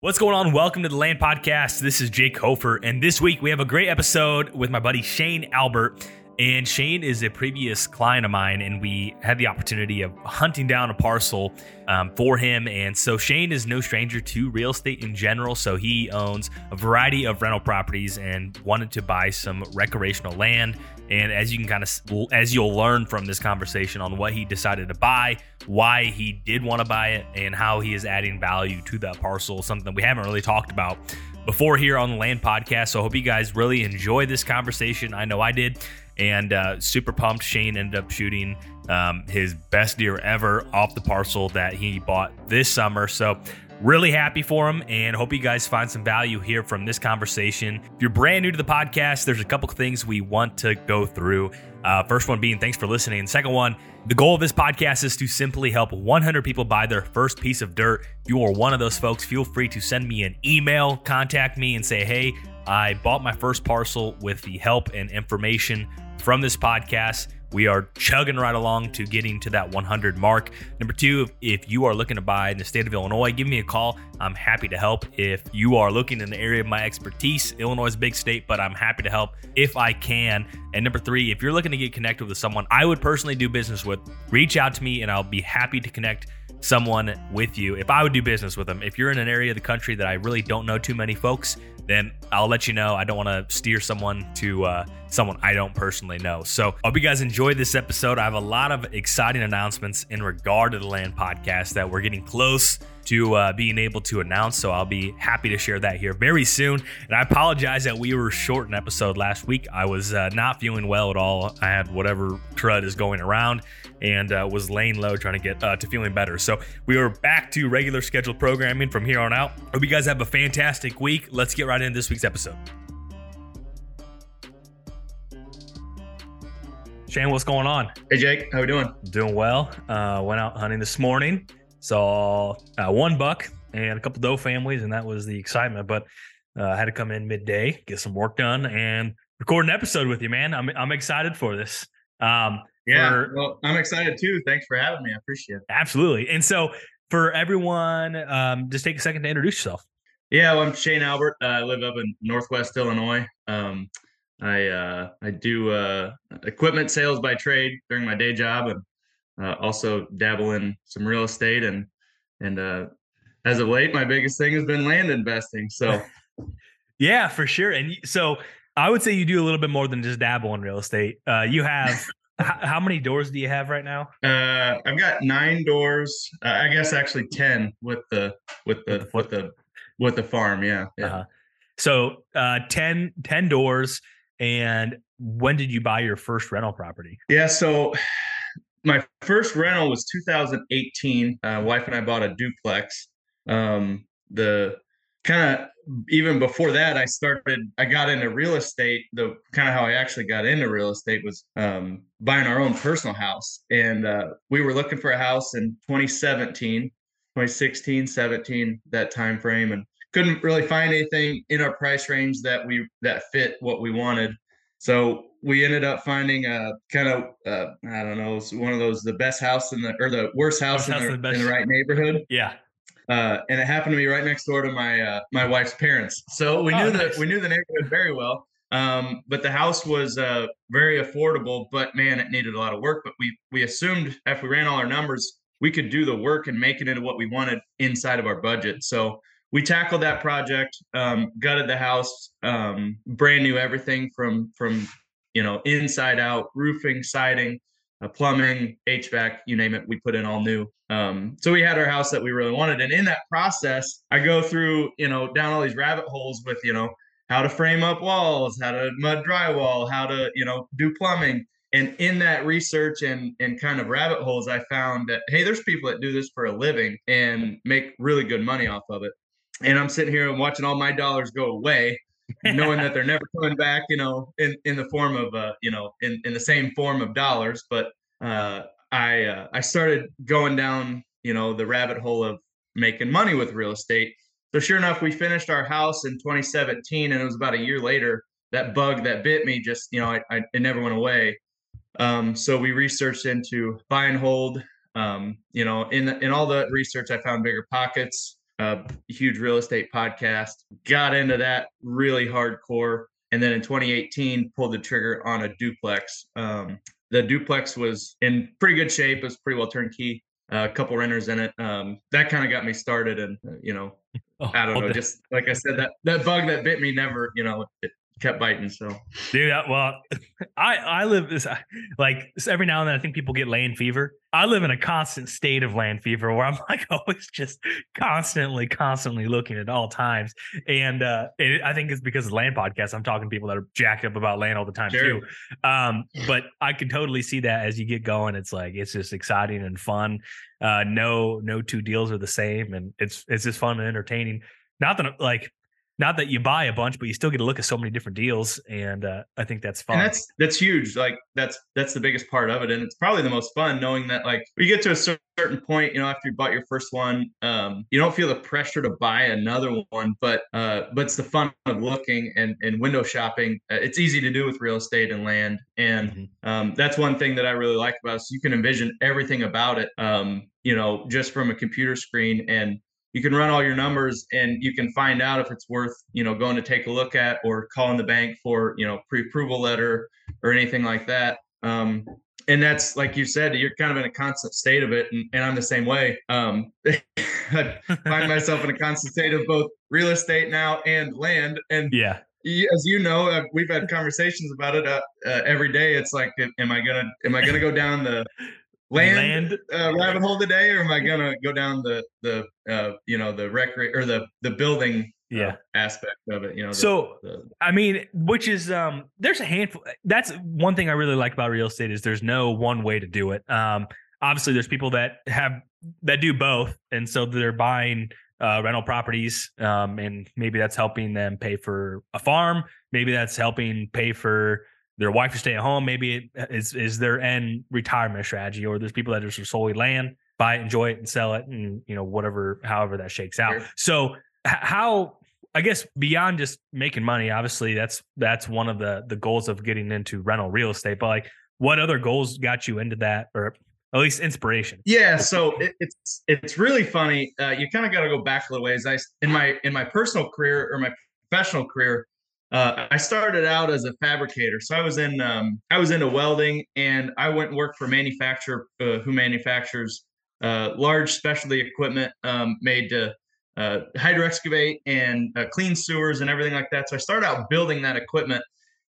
What's going on? Welcome to the Land Podcast. This is Jake Hofer, and this week we have a great episode with my buddy Shane Albert. And Shane is a previous client of mine, and we had the opportunity of hunting down a parcel um, for him. And so Shane is no stranger to real estate in general. So he owns a variety of rental properties and wanted to buy some recreational land. And as you can kind of, as you'll learn from this conversation on what he decided to buy, why he did want to buy it, and how he is adding value to that parcel, something we haven't really talked about before here on the Land Podcast. So I hope you guys really enjoy this conversation. I know I did and uh, super pumped. Shane ended up shooting um, his best deer ever off the parcel that he bought this summer. So really happy for him and hope you guys find some value here from this conversation. If you're brand new to the podcast, there's a couple things we want to go through. Uh, first one being thanks for listening. Second one, the goal of this podcast is to simply help 100 people buy their first piece of dirt. If you are one of those folks, feel free to send me an email, contact me, and say, hey, I bought my first parcel with the help and information from this podcast. We are chugging right along to getting to that 100 mark. Number two, if you are looking to buy in the state of Illinois, give me a call. I'm happy to help. If you are looking in the area of my expertise, Illinois is a big state, but I'm happy to help if I can. And number three, if you're looking to get connected with someone I would personally do business with, reach out to me and I'll be happy to connect someone with you if I would do business with them. If you're in an area of the country that I really don't know too many folks, then I'll let you know. I don't want to steer someone to uh, someone I don't personally know. So I hope you guys enjoyed this episode. I have a lot of exciting announcements in regard to the Land Podcast that we're getting close to uh, being able to announce. So I'll be happy to share that here very soon. And I apologize that we were short an episode last week. I was uh, not feeling well at all. I had whatever crud is going around and uh, was laying low trying to get uh, to feeling better. So we are back to regular scheduled programming from here on out. Hope you guys have a fantastic week. Let's get right into this week's episode. Shane, what's going on? Hey Jake, how we doing? Doing well. Uh, went out hunting this morning, saw uh, one buck and a couple doe families, and that was the excitement. But uh, I had to come in midday, get some work done, and record an episode with you, man. I'm I'm excited for this. Um, yeah, for, well, I'm excited too. Thanks for having me. I appreciate it. Absolutely. And so, for everyone, um, just take a second to introduce yourself. Yeah, well, I'm Shane Albert. Uh, I live up in Northwest Illinois. Um, I uh, I do uh, equipment sales by trade during my day job, and uh, also dabble in some real estate. And and uh, as of late, my biggest thing has been land investing. So, yeah, for sure. And so I would say you do a little bit more than just dabble in real estate. Uh, you have how many doors do you have right now? Uh, I've got nine doors. Uh, I guess actually ten with the with the with the with the farm. Yeah. yeah. Uh-huh. So uh, 10, 10 doors. And when did you buy your first rental property? Yeah. So my first rental was 2018. Uh, wife and I bought a duplex. Um, the kind of even before that, I started, I got into real estate. The kind of how I actually got into real estate was um, buying our own personal house. And uh, we were looking for a house in 2017, 2016, 17, that time frame. And couldn't really find anything in our price range that we that fit what we wanted. So we ended up finding a kind of uh, I don't know one of those the best house in the or the worst house, in, the, the in the right neighborhood. Yeah. Uh, and it happened to be right next door to my uh, my wife's parents. So we oh, knew nice. that we knew the neighborhood very well. Um, but the house was uh, very affordable, but man, it needed a lot of work. But we we assumed after we ran all our numbers, we could do the work and make it into what we wanted inside of our budget. So we tackled that project, um, gutted the house, um, brand new everything from from you know inside out, roofing, siding, uh, plumbing, HVAC, you name it. We put in all new. Um, so we had our house that we really wanted, and in that process, I go through you know down all these rabbit holes with you know how to frame up walls, how to mud drywall, how to you know do plumbing. And in that research and and kind of rabbit holes, I found that hey, there's people that do this for a living and make really good money off of it and I'm sitting here and watching all my dollars go away, knowing that they're never coming back, you know, in, in the form of, uh, you know, in, in the same form of dollars. But uh, I uh, I started going down, you know, the rabbit hole of making money with real estate. So sure enough, we finished our house in 2017, and it was about a year later that bug that bit me just, you know, I, I it never went away. Um, so we researched into buy and hold. Um, you know, in in all the research, I found BiggerPockets a huge real estate podcast. Got into that really hardcore, and then in 2018 pulled the trigger on a duplex. Um, the duplex was in pretty good shape. It was pretty well turnkey. Uh, a couple renters in it. Um, that kind of got me started, and uh, you know, oh, I don't know, just like I said, that that bug that bit me never, you know, it, kept biting. So, dude, well, I I live this like every now and then I think people get land fever. I live in a constant state of land fever where I'm like always just constantly, constantly looking at all times. And uh, it, I think it's because of land podcasts. I'm talking to people that are jacked up about land all the time sure. too. Um, but I can totally see that as you get going, it's like it's just exciting and fun. Uh, no, no two deals are the same, and it's it's just fun and entertaining. Not that like not that you buy a bunch, but you still get to look at so many different deals, and uh, I think that's fun. And that's that's huge. Like that's that's the biggest part of it, and it's probably the most fun knowing that like you get to a certain point, you know, after you bought your first one, um, you don't feel the pressure to buy another one, but uh, but it's the fun of looking and and window shopping. Uh, it's easy to do with real estate and land, and mm-hmm. um, that's one thing that I really like about it. So you can envision everything about it, um, you know, just from a computer screen and you can run all your numbers and you can find out if it's worth you know going to take a look at or calling the bank for you know pre-approval letter or anything like that. Um, and that's like you said you're kind of in a constant state of it and, and i'm the same way. Um, i find myself in a constant state of both real estate now and land. And yeah. as you know, uh, we've had conversations about it uh, uh, every day. It's like, am I gonna am I gonna go down the land, land. Uh, rabbit hole today, or am I gonna go down the the uh, you know the recre or the the building uh, yeah aspect of it? You know. The, so the, I mean, which is um, there's a handful. That's one thing I really like about real estate is there's no one way to do it. Um, obviously, there's people that have that do both, and so they're buying uh, rental properties, um, and maybe that's helping them pay for a farm. Maybe that's helping pay for their wife to stay at home. Maybe it is is their end retirement strategy, or there's people that just solely land, buy it, enjoy it, and sell it, and you know whatever, however that shakes out. Sure. So how I guess beyond just making money, obviously that's that's one of the the goals of getting into rental real estate. But like, what other goals got you into that, or at least inspiration? Yeah, so it, it's it's really funny. Uh, you kind of got to go back a little ways. I in my in my personal career or my professional career, uh, I started out as a fabricator, so I was in um, I was into welding, and I went and worked for a manufacturer uh, who manufactures uh, large specialty equipment um, made to uh, hydro excavate and uh, clean sewers and everything like that. So I started out building that equipment,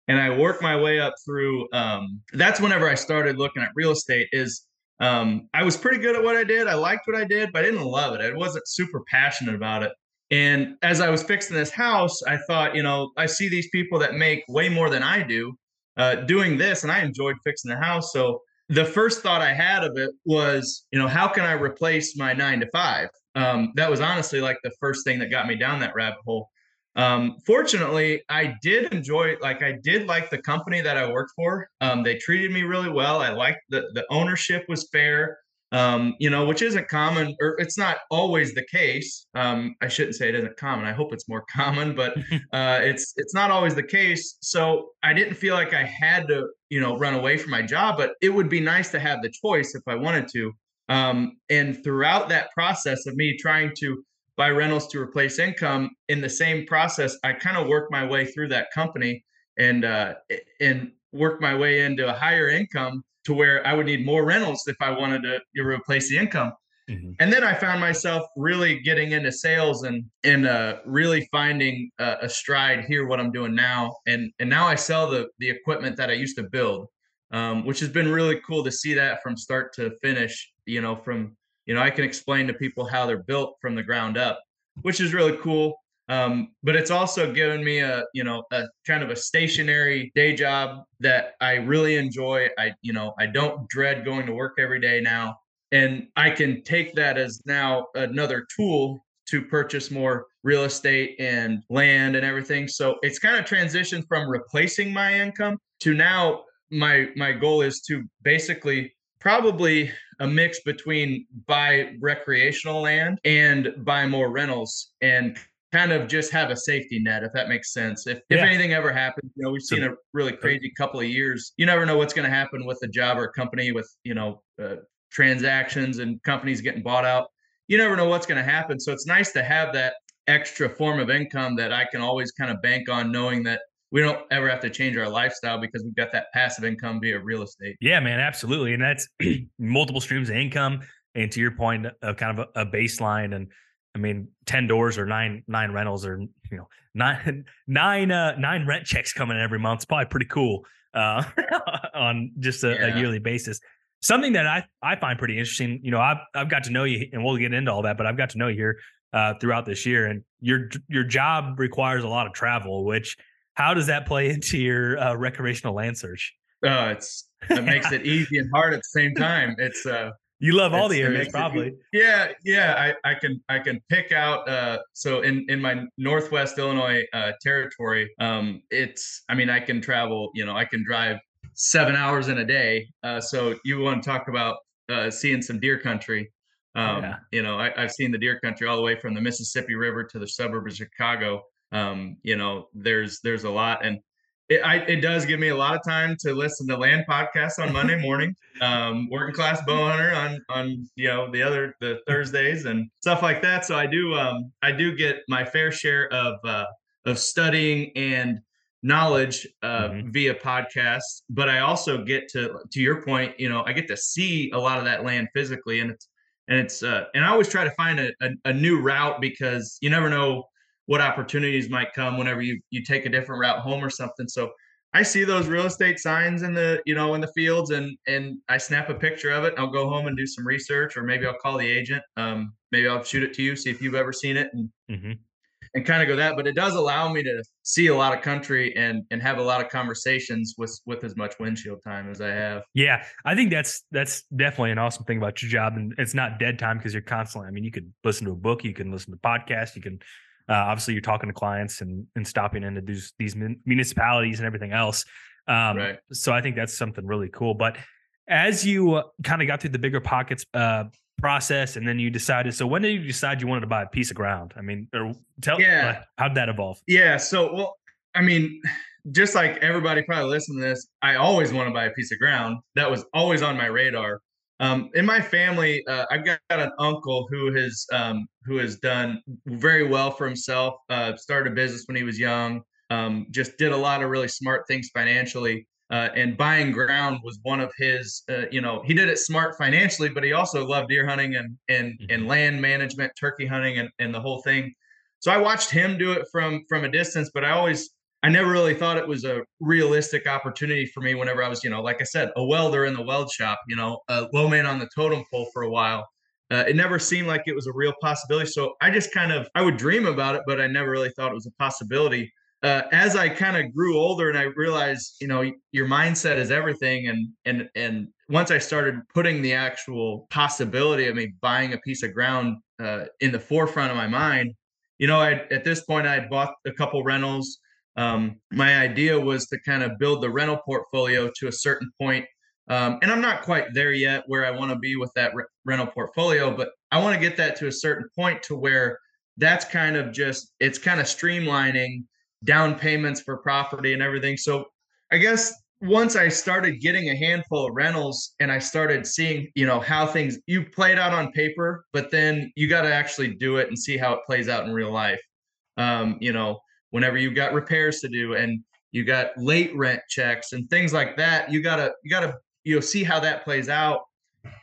and I worked my way up through. Um, that's whenever I started looking at real estate. Is um, I was pretty good at what I did. I liked what I did, but I didn't love it. I wasn't super passionate about it. And as I was fixing this house, I thought, you know, I see these people that make way more than I do uh, doing this, and I enjoyed fixing the house. So the first thought I had of it was, you know, how can I replace my nine to five? Um, that was honestly like the first thing that got me down that rabbit hole. Um, fortunately, I did enjoy, like, I did like the company that I worked for. Um, they treated me really well. I liked the the ownership was fair um, you know, which isn't common, or it's not always the case. Um, I shouldn't say it isn't common. I hope it's more common, but uh, it's it's not always the case. So I didn't feel like I had to, you know, run away from my job, but it would be nice to have the choice if I wanted to. Um, and throughout that process of me trying to buy rentals to replace income, in the same process, I kind of worked my way through that company and uh, and worked my way into a higher income to where I would need more rentals if I wanted to replace the income. Mm-hmm. And then I found myself really getting into sales and and uh, really finding uh, a stride here what I'm doing now. And and now I sell the the equipment that I used to build, um, which has been really cool to see that from start to finish. You know, from you know I can explain to people how they're built from the ground up, which is really cool. Um, but it's also given me a you know a kind of a stationary day job that I really enjoy. I you know I don't dread going to work every day now, and I can take that as now another tool to purchase more real estate and land and everything. So it's kind of transitioned from replacing my income to now my my goal is to basically probably a mix between buy recreational land and buy more rentals and kind of just have a safety net, if that makes sense. If if anything ever happens, you know, we've seen a really crazy couple of years. You never know what's going to happen with a job or a company with you know uh, transactions and companies getting bought out. you never know what's going to happen. So it's nice to have that extra form of income that I can always kind of bank on, knowing that we don't ever have to change our lifestyle because we've got that passive income via real estate. Yeah, man, absolutely. And that's multiple streams of income. And to your point, uh, kind of a, a, baseline. And I mean, 10 doors or nine, nine rentals or, you know, nine, nine, uh, nine rent checks coming in every month. It's probably pretty cool uh, on just a, yeah. a yearly basis. Something that I, I find pretty interesting, you know, I've, I've got to know you and we'll get into all that, but I've got to know you here uh, throughout this year and your, your job requires a lot of travel, which how does that play into your uh, recreational land search? Oh, it's it makes it easy and hard at the same time. It's uh you love all the areas probably. yeah, yeah. I, I can I can pick out uh so in in my northwest Illinois uh territory, um it's I mean I can travel, you know, I can drive seven hours in a day. Uh so you want to talk about uh seeing some deer country. Um, yeah. you know, I, I've seen the deer country all the way from the Mississippi River to the suburbs of Chicago um, you know, there's there's a lot, and it, I, it does give me a lot of time to listen to land podcasts on Monday morning, um, working class bow hunter on on you know the other the Thursdays and stuff like that. So I do um, I do get my fair share of uh, of studying and knowledge uh, mm-hmm. via podcasts, but I also get to to your point, you know, I get to see a lot of that land physically, and it's and it's uh, and I always try to find a, a, a new route because you never know what opportunities might come whenever you you take a different route home or something. So I see those real estate signs in the you know in the fields and and I snap a picture of it. I'll go home and do some research, or maybe I'll call the agent. Um, maybe I'll shoot it to you, see if you've ever seen it, and mm-hmm. and kind of go that. But it does allow me to see a lot of country and and have a lot of conversations with with as much windshield time as I have. Yeah, I think that's that's definitely an awesome thing about your job, and it's not dead time because you're constantly. I mean, you could listen to a book, you can listen to podcasts, you can uh, obviously, you're talking to clients and and stopping into these these municipalities and everything else. Um, right. So I think that's something really cool. But as you uh, kind of got through the BiggerPockets uh, process, and then you decided. So when did you decide you wanted to buy a piece of ground? I mean, or tell yeah, how'd that evolve? Yeah. So well, I mean, just like everybody probably listening to this, I always want to buy a piece of ground. That was always on my radar. Um, in my family, uh, I've got an uncle who has um, who has done very well for himself. Uh, started a business when he was young. Um, just did a lot of really smart things financially. Uh, and buying ground was one of his. Uh, you know, he did it smart financially, but he also loved deer hunting and and mm-hmm. and land management, turkey hunting, and and the whole thing. So I watched him do it from from a distance, but I always I never really thought it was a realistic opportunity for me whenever I was, you know, like I said, a welder in the weld shop, you know, a low man on the totem pole for a while. Uh, it never seemed like it was a real possibility. So I just kind of, I would dream about it, but I never really thought it was a possibility. Uh, as I kind of grew older and I realized, you know, your mindset is everything. And, and, and once I started putting the actual possibility of me buying a piece of ground uh, in the forefront of my mind, you know, I, at this point I had bought a couple rentals um, my idea was to kind of build the rental portfolio to a certain point. Um, and I'm not quite there yet where I want to be with that re- rental portfolio, but I want to get that to a certain point to where that's kind of just it's kind of streamlining down payments for property and everything. So I guess once I started getting a handful of rentals and I started seeing, you know, how things you play it out on paper, but then you got to actually do it and see how it plays out in real life. Um, you know, whenever you've got repairs to do and you got late rent checks and things like that you gotta you gotta you know see how that plays out.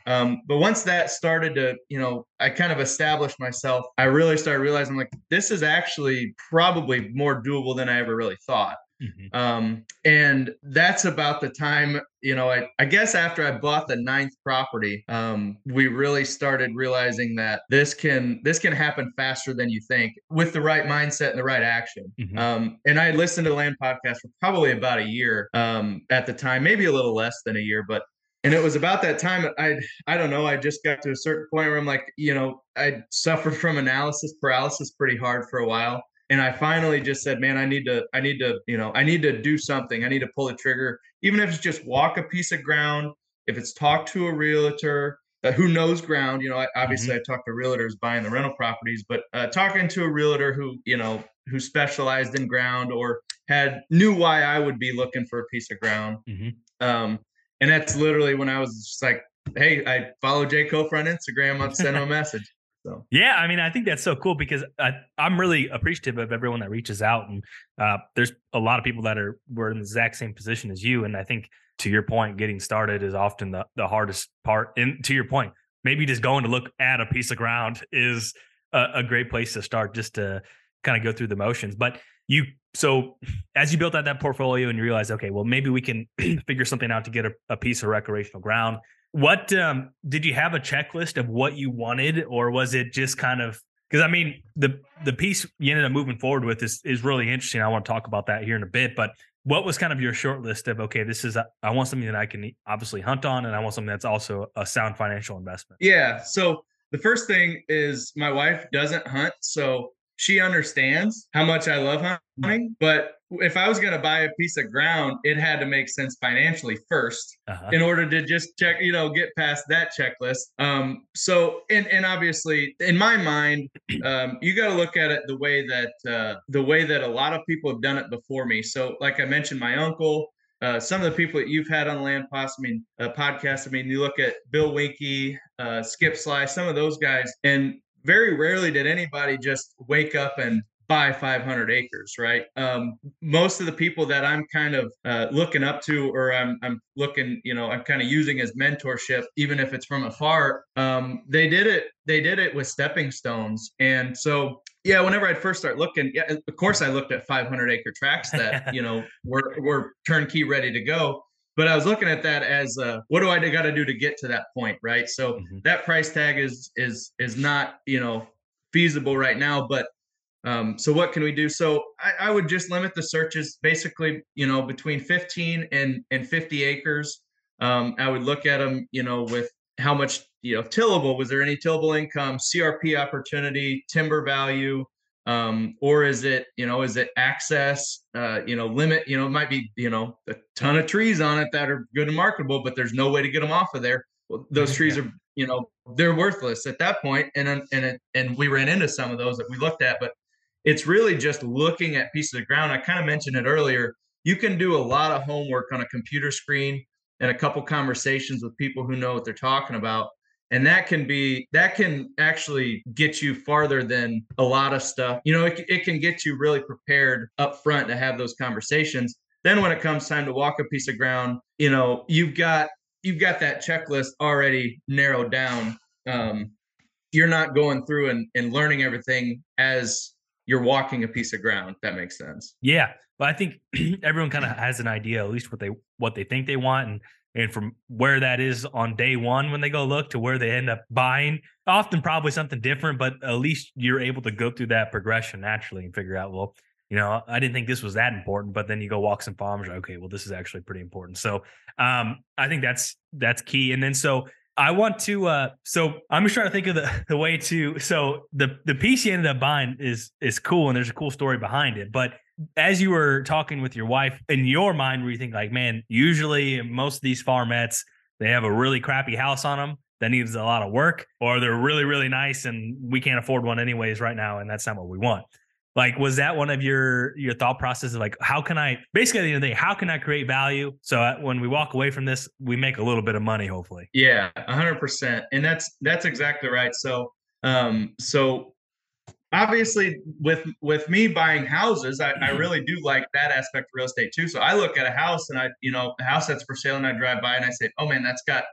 Um, but once that started to you know i kind of established myself i really started realizing like this is actually probably more doable than i ever really thought Mm-hmm. Um, and that's about the time, you know, I, I guess after I bought the ninth property, um, we really started realizing that this can this can happen faster than you think with the right mindset and the right action. Mm-hmm. Um, and I listened to land podcast for probably about a year um, at the time, maybe a little less than a year, but and it was about that time i i don't know i just got to a certain point where i'm like you know i suffered from analysis paralysis pretty hard for a while and i finally just said man i need to i need to you know i need to do something. I need to pull the trigger. Even if it's just walk a piece of ground if it's talk to a realtor uh, who knows ground you know I, obviously mm-hmm. i talk to realtors buying the rental properties but uh, talking to a realtor who you know who specialized in ground or had knew why i would be looking for a piece of ground mm-hmm. um, and that's literally when i was just like hey i follow jake hofer on instagram. I'm sending him a message So yeah, I mean, I think that's so cool because I, am really appreciative of everyone that reaches out, and uh, there's a lot of people that are were in the exact same position as you, and I think to your point, getting started is often the the hardest part. And to your point, maybe just going to look at a piece of ground is a, a great place to start, just to kind of go through the motions. But you so as you built out that portfolio and you realized, okay, well, maybe we can figure something out to get a, a piece of recreational ground what um, did you have a checklist of what you wanted, or was it just kind of because I mean the the piece you ended up moving forward with is is really interesting. I want to talk about that here in a bit, but what was kind of your short list of okay, this is a, I want something that I can obviously hunt on, and I want something that's also a sound financial investment. Yeah. So the first thing is my wife doesn't hunt, so she understands how much I love hunting, but if I was going to buy a piece of ground, it had to make sense financially 1st uh-huh. in order to just check, you know, get past that checklist. Um, so, and, and obviously in my mind, um, you got to look at it the way that, uh, the way that a lot of people have done it before me. So like I mentioned, my uncle, uh, some of the people that you've had on Land Poss, I mean, uh, podcast. I mean, you look at Bill Winke, uh, Skip Sly, some of those guys, and very rarely did anybody just wake up and buy 500 acres, right? Um, most of the people that I'm kind of uh, looking up to, or I'm, I'm looking, you know, I'm kind of using as mentorship, even if it's from afar. Um, they did it. They did it with stepping stones, and so yeah. Whenever I'd first start looking, yeah, of course I looked at 500 acre tracks that you know were were turnkey ready to go but I was looking at that as uh, what do I got to do to get to that point, right? So mm-hmm. that price tag is is is not you know feasible right now, but um, so what can we do? So I, I, would just limit the searches basically, you know, between 15 and and 50 acres. Um, I would look at them, you know, with how much you know tillable was there any tillable income, CRP opportunity, timber value, um, or is it you know is it access uh, you know limit you know it might be you know a ton of trees on it that are good and marketable but there's no way to get them off of there. Well, those trees are you know they're worthless at that point and and it, and we ran into some of those that we looked at but it's really just looking at pieces of ground. I kind of mentioned it earlier. You can do a lot of homework on a computer screen and a couple conversations with people who know what they're talking about and that can be that can actually get you farther than a lot of stuff. You know it, it can get you really prepared up front to have those conversations. Then when it comes time to walk a piece of ground you know you've got you've got that checklist already narrowed down. Um, you're not going through and, and learning everything as you're walking a piece of ground that makes sense. Yeah. But i think everyone kind of has an idea at least what they what they think they want and and from where that is on day one when they go look to where they end up buying often probably something different but at least you're able to go through that progression naturally and figure out well you know i didn't think this was that important but then you go walk some farms okay well this is actually pretty important so um i think that's that's key and then so I want to uh so I'm just trying to think of the, the way to so the the piece you ended up buying is is cool and there's a cool story behind it. But as you were talking with your wife, in your mind, where you think like, man, usually most of these farmettes, they have a really crappy house on them that needs a lot of work, or they're really, really nice and we can't afford one anyways right now, and that's not what we want. Like, was that one of your your thought processes? Like, how can I basically at the end of the day, how can I create value so when we walk away from this, we make a little bit of money, hopefully? Yeah, hundred percent, and that's that's exactly right. So, um, so obviously with with me buying houses I, I, mm-hmm. really do like that aspect of real estate too. So i look at a house and i you know a house that's for sale and i drive by and i say oh man that's got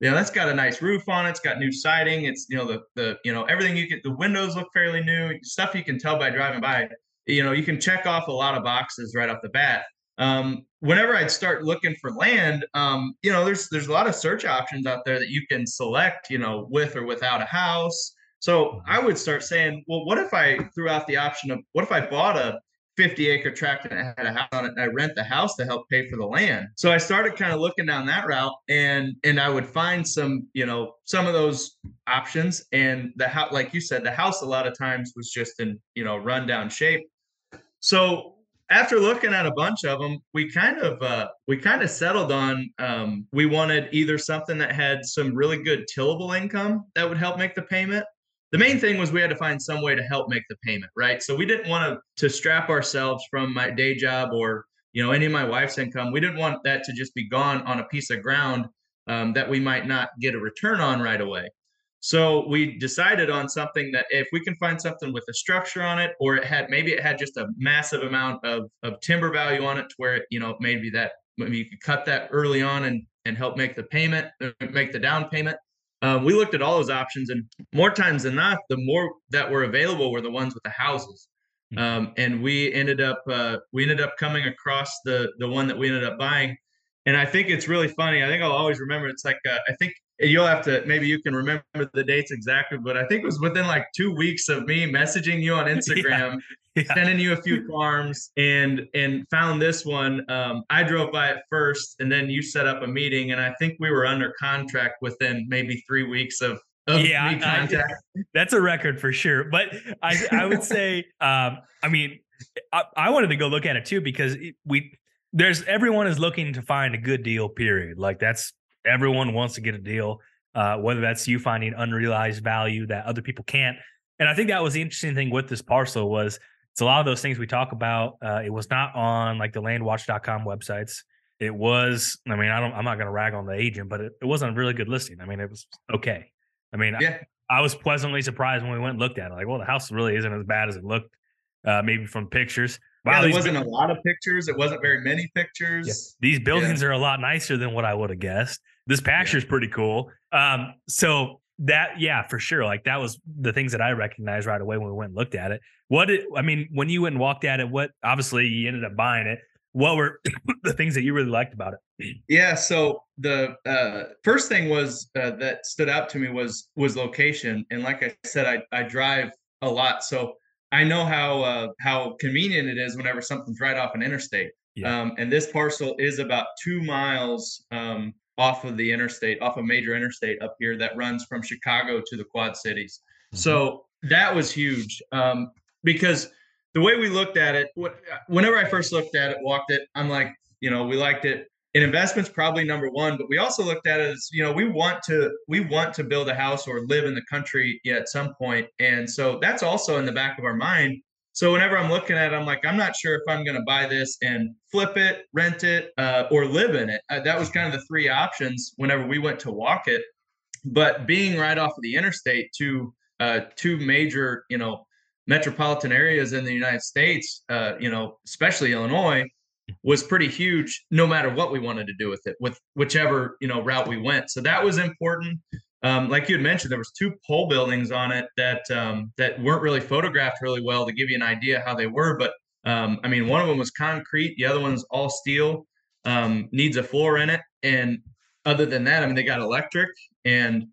you know that's got a nice roof on it. It's got new siding. It's you know the the you know everything you get the windows look fairly new. Stuff you can tell by driving by you know you can check off a lot of boxes right off the bat. Um, whenever I'd start looking for land, um, you know, there's there's a lot of search options out there that you can select, you know, with or without a house. So I would start saying, well, what if I threw out the option of what if I bought a 50 acre tract and I had a house on it and I rent the house to help pay for the land. So I started kind of looking down that route and and I would find some, you know, some of those options and the house like you said the house a lot of times was just in, you know, rundown shape. So after looking at a bunch of them, we kind of uh, we kind of settled on um, we wanted either something that had some really good tillable income that would help make the payment, the main thing was we had to find some way to help make the payment, right? So we didn't want to to strap ourselves from my day job or you know any of my wife's income. We didn't want that to just be gone on a piece of ground um, that we might not get a return on right away. So we decided on something that if we can find something with a structure on it, or it had maybe it had just a massive amount of, of timber value on it to where it, you know, maybe that maybe you could cut that early on and and help make the payment, uh, make the down payment. Um, we looked at all those options, and more times than not, the more that were available were the ones with the houses. Hmm. Um, and we ended up uh, we ended up coming across the the one that we ended up buying. And I think it's really funny. I think I'll always remember. It's like uh, I think you'll have to maybe you can remember the dates exactly, but I think it was within like two weeks of me messaging you on Instagram, yeah. Sending you a few farms, and and found this one. Um, I drove by it first, and then you set up a meeting, and I think we were under contract within maybe three weeks of. of yeah, I, that's a record for sure. But I I would say, um, I mean, I, I wanted to go look at it too because we there's everyone is looking to find a good deal. Period. Like that's everyone wants to get a deal, uh, whether that's you finding unrealized value that other people can't. And I think that was the interesting thing with this parcel was it's a lot of those things we talk about. Uh, it was not on like the landwatch.com websites. It was, I mean, I don't, I'm not going to rag on the agent, but it, it wasn't a really good listing. I mean, it was okay. I mean, yeah. I, I, was pleasantly surprised when we went and looked at it. Like, well, the house really isn't as bad as it looked, uh, maybe from pictures. Wow, yeah, there wasn't a lot of pictures. It wasn't very many pictures. Yeah. These buildings yeah. are a lot nicer than what I would have guessed. This pasture is pretty cool. Um, so that yeah, for sure. Like that was the things that I recognized right away when we went and looked at it. What did I mean when you went and walked at it? What obviously you ended up buying it. What were the things that you really liked about it? Yeah, so the uh, first thing was uh, that stood out to me was was location, and like I said, I I drive a lot, so I know how uh, how convenient it is whenever something's right off an interstate. Yeah. Um, and this parcel is about two miles um, off of the interstate, off a major interstate up here that runs from Chicago to the Quad Cities. Mm-hmm. So that was huge um, because the way we looked at it, whenever I first looked at it, walked it, I'm like, you know, we liked it in investments probably number one but we also looked at it as you know we want to we want to build a house or live in the country at some point and so that's also in the back of our mind so whenever i'm looking at it i'm like i'm not sure if i'm going to buy this and flip it rent it uh, or live in it. Uh, that was kind of the three options whenever we went to walk it. But being right off of the interstate to uh, two major you know metropolitan areas in the united states uh, you know especially illinois was pretty huge no matter what we wanted to do with it with whichever you know route we went. So that was important um, like you had mentioned there was two pole buildings on it that um, that weren't really photographed really well to give you an idea how they were but um, i mean one of them was concrete the other one's all steel um, needs a floor in it and other than that i mean they got electric and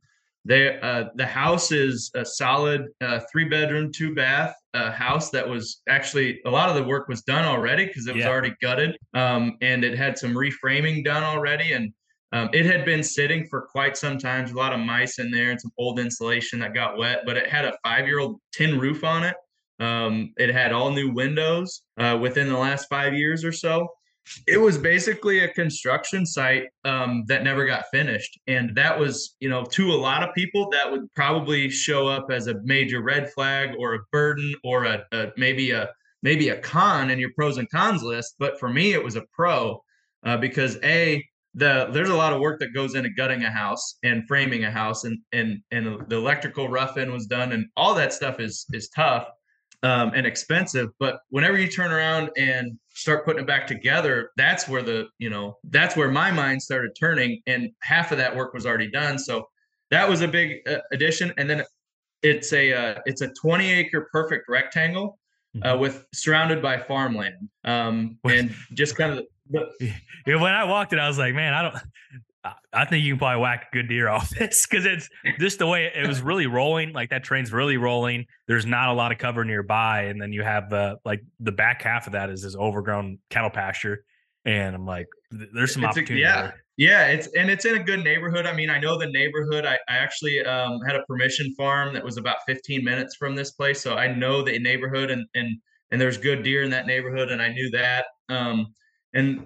they uh, the house is a solid uh, three bedroom, two bath uh, house that was actually a lot of the work was done already because it was yeah. already gutted, um, and it had some reframing done already, and um, it had been sitting for quite some time. a lot of mice in there and some old insulation that got wet, but it had a five year old tin roof on it. Um, it had all new windows uh, within the last five years or so it was basically a construction site um, that never got finished and that was you know to a lot of people that would probably show up as a major red flag or a burden or a, a maybe a maybe a con in your pros and cons list but for me it was a pro uh, because a the there's a lot of work that goes into gutting a house and framing a house and and and the electrical rough in was done and all that stuff is is tough um, and expensive. But whenever you turn around and start putting it back together, that's where the you know that's where my mind started turning, and half of that work was already done. So that was a big uh, addition. And then it's a uh, it's a 20 acre perfect rectangle uh, mm-hmm. with surrounded by farmland, um, and just kind of. When I walked it, I was like, man, I don't. I think you can probably whack a good deer off this because it's just the way it was really rolling. Like that train's really rolling. There's not a lot of cover nearby, and then you have the like the back half of that is this overgrown cattle pasture, and I'm like, there's some it's opportunity. A, yeah, there. yeah, it's and it's in a good neighborhood. I mean, I know the neighborhood. I, I actually um, had a permission farm that was about 15 minutes from this place, so I know the neighborhood, and and and there's good deer in that neighborhood, and I knew that. Um, and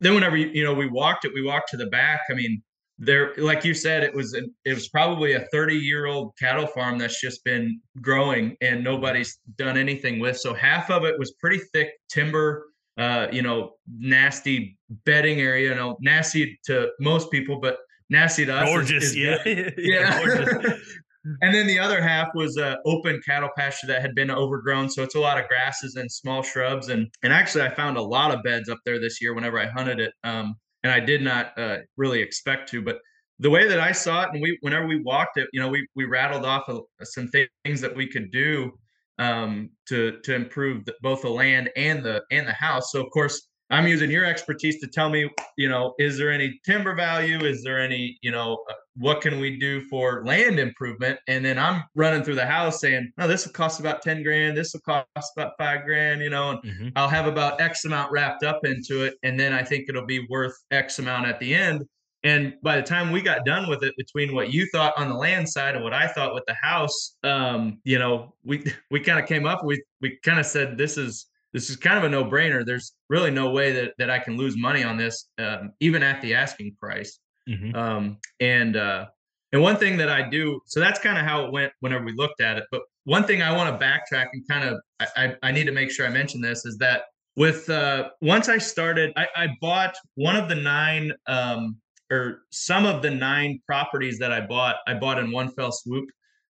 then whenever you know we walked it, we walked to the back. I mean, there, like you said, it was it was probably a 30 year old cattle farm that's just been growing and nobody's done anything with. So half of it was pretty thick timber, uh, you know, nasty bedding area. You know, nasty to most people, but nasty to us. Gorgeous, is, is yeah, yeah. and then the other half was a open cattle pasture that had been overgrown. So it's a lot of grasses and small shrubs. And and actually, I found a lot of beds up there this year whenever I hunted it. Um, and I did not uh, really expect to, but the way that I saw it, and we whenever we walked it, you know, we we rattled off a, some things that we could do um, to to improve the, both the land and the and the house. So of course, I'm using your expertise to tell me, you know, is there any timber value? Is there any, you know, uh, what can we do for land improvement? And then I'm running through the house saying, oh, this will cost about 10 grand. This will cost about five grand, you know, and mm-hmm. I'll have about X amount wrapped up into it. And then I think it'll be worth X amount at the end. And by the time we got done with it, between what you thought on the land side and what I thought with the house, um, you know, we we kind of came up. We we kind of said this is this is kind of a no brainer. There's really no way that, that I can lose money on this, um, even at the asking price. Mm-hmm. Um, and, uh, and one thing that I do, so that's kind of how it went whenever we looked at it. But one thing I want to backtrack and kind of, I, I, need to make sure I mention this is that with, uh, once I started, I, I bought one of the nine, um, or some of the nine properties that I bought, I bought in one fell swoop.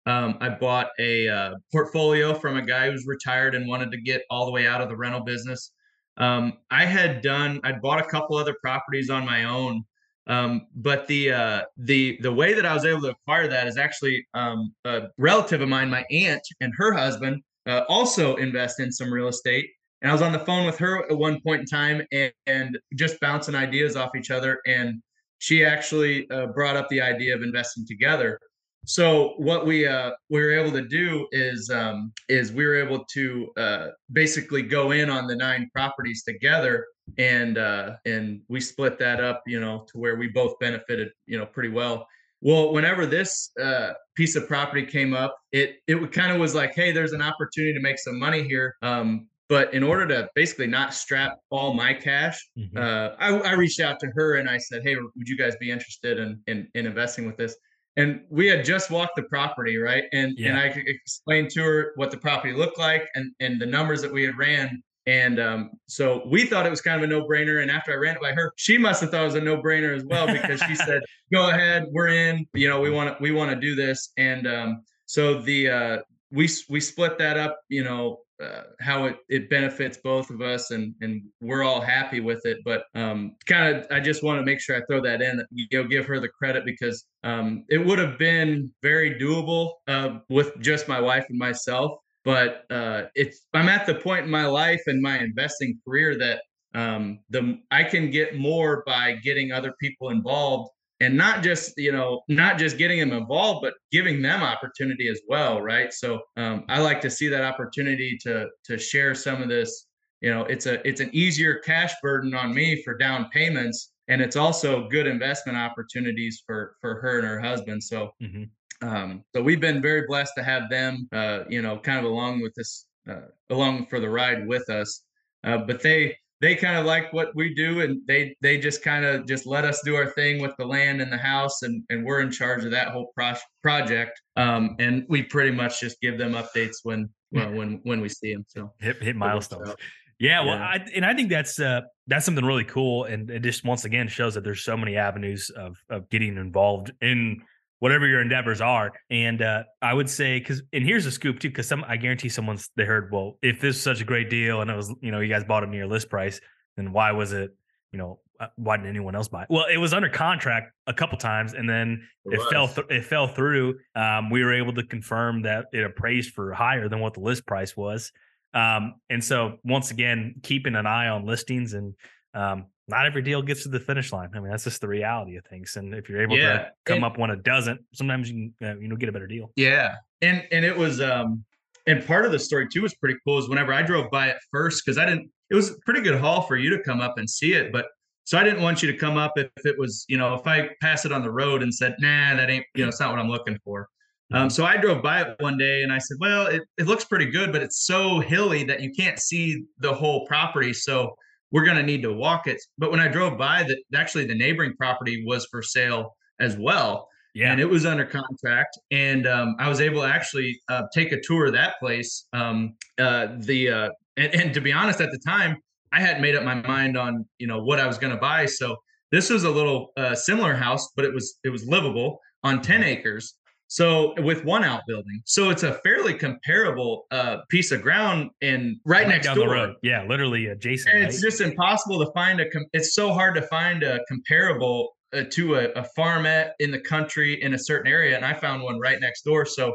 Um, I bought a uh, portfolio from a guy who's retired and wanted to get all the way out of the rental business. Um, I had done, I'd bought a couple other properties on my own, um, but the uh, the the way that I was able to acquire that is actually um, a relative of mine, my aunt and her husband, uh, also invest in some real estate. And I was on the phone with her at one point in time and, and just bouncing ideas off each other. And she actually uh, brought up the idea of investing together. So what we uh, we were able to do is um, is we were able to uh, basically go in on the nine properties together, and uh, and we split that up, you know, to where we both benefited, you know, pretty well. Well, whenever this uh, piece of property came up, it it kind of was like, hey, there's an opportunity to make some money here. Um, but in order to basically not strap all my cash, mm-hmm. uh, I, I, reached out to her and I said, hey, would you guys be interested in, in, in investing with this? and we had just walked the property right and yeah. and i explained to her what the property looked like and and the numbers that we had ran and um, so we thought it was kind of a no-brainer. And after i ran it by her she must have thought it was a no-brainer as well because she said go ahead we're in. You know we want to we want to do this. And um, so the uh, we we split that up you know uh, how it, it benefits both of us and and we're all happy with it. But um, kind of i just want to make sure i throw that in you know give her the credit because um, it would have been very doable uh, with just my wife and myself but uh, it's i'm at the point in my life and my investing career that um, the i can get more by getting other people involved and not just you know not just getting them involved but giving them opportunity as well right? So um, i like to see that opportunity to to share some of this. You know it's a it's an easier cash burden on me for down payments and it's also good investment opportunities for for her and her husband. So mm-hmm. Um, so we've been very blessed to have them uh, you know kind of along with this uh, along for the ride with us. Uh, but they they kind of like what we do and they they just kind of just let us do our thing with the land and the house and and we're in charge of that whole pro- project. Um, and we pretty much just give them updates when well, when when we see them so. Hit, hit milestones. yeah, well, yeah. I, and I think that's uh, that's something really cool, and it just once again shows that there's so many avenues of of getting involved in whatever your endeavors are. And uh, I would say, because and here's a scoop too, because some I guarantee someone's they heard, well, if this is such a great deal and it was, you know, you guys bought it near list price, then why was it, you know, uh, why didn't anyone else buy it? Well, it was under contract a couple times, and then it, it fell th- it fell through. Um, we were able to confirm that it appraised for higher than what the list price was. Um, and so once again, keeping an eye on listings and um, not every deal gets to the finish line. I mean, that's just the reality of things. And if you're able yeah. to come and, up when it doesn't, sometimes you can, uh, you know, get a better deal. Yeah. And, and it was, um, and part of the story too was pretty cool is whenever I drove by it first, cause I didn't, it was a pretty good haul for you to come up and see it, but so I didn't want you to come up if it was, you know, if I pass it on the road and said, nah, that ain't, you know, it's not what I'm looking for. Um, mm-hmm. so I drove by it one day and I said, well, it, it looks pretty good, but it's so hilly that you can't see the whole property. So we're going to need to walk it. But when I drove by, that actually the neighboring property was for sale as well. Yeah. And it was under contract. And um, I was able to actually uh, take a tour of that place. Um, uh, the uh, and, and, to be honest, at the time, I hadn't made up my mind on you know what I was going to buy. So this was a little uh, similar house, but it was it was livable on ten acres. So with one outbuilding, so it's a fairly comparable uh, piece of ground and right, right next down door. the road. Yeah, literally adjacent. And right? it's just impossible to find a. Com- it's so hard to find a comparable uh, to a, a farmette in the country in a certain area, and I found one right next door. So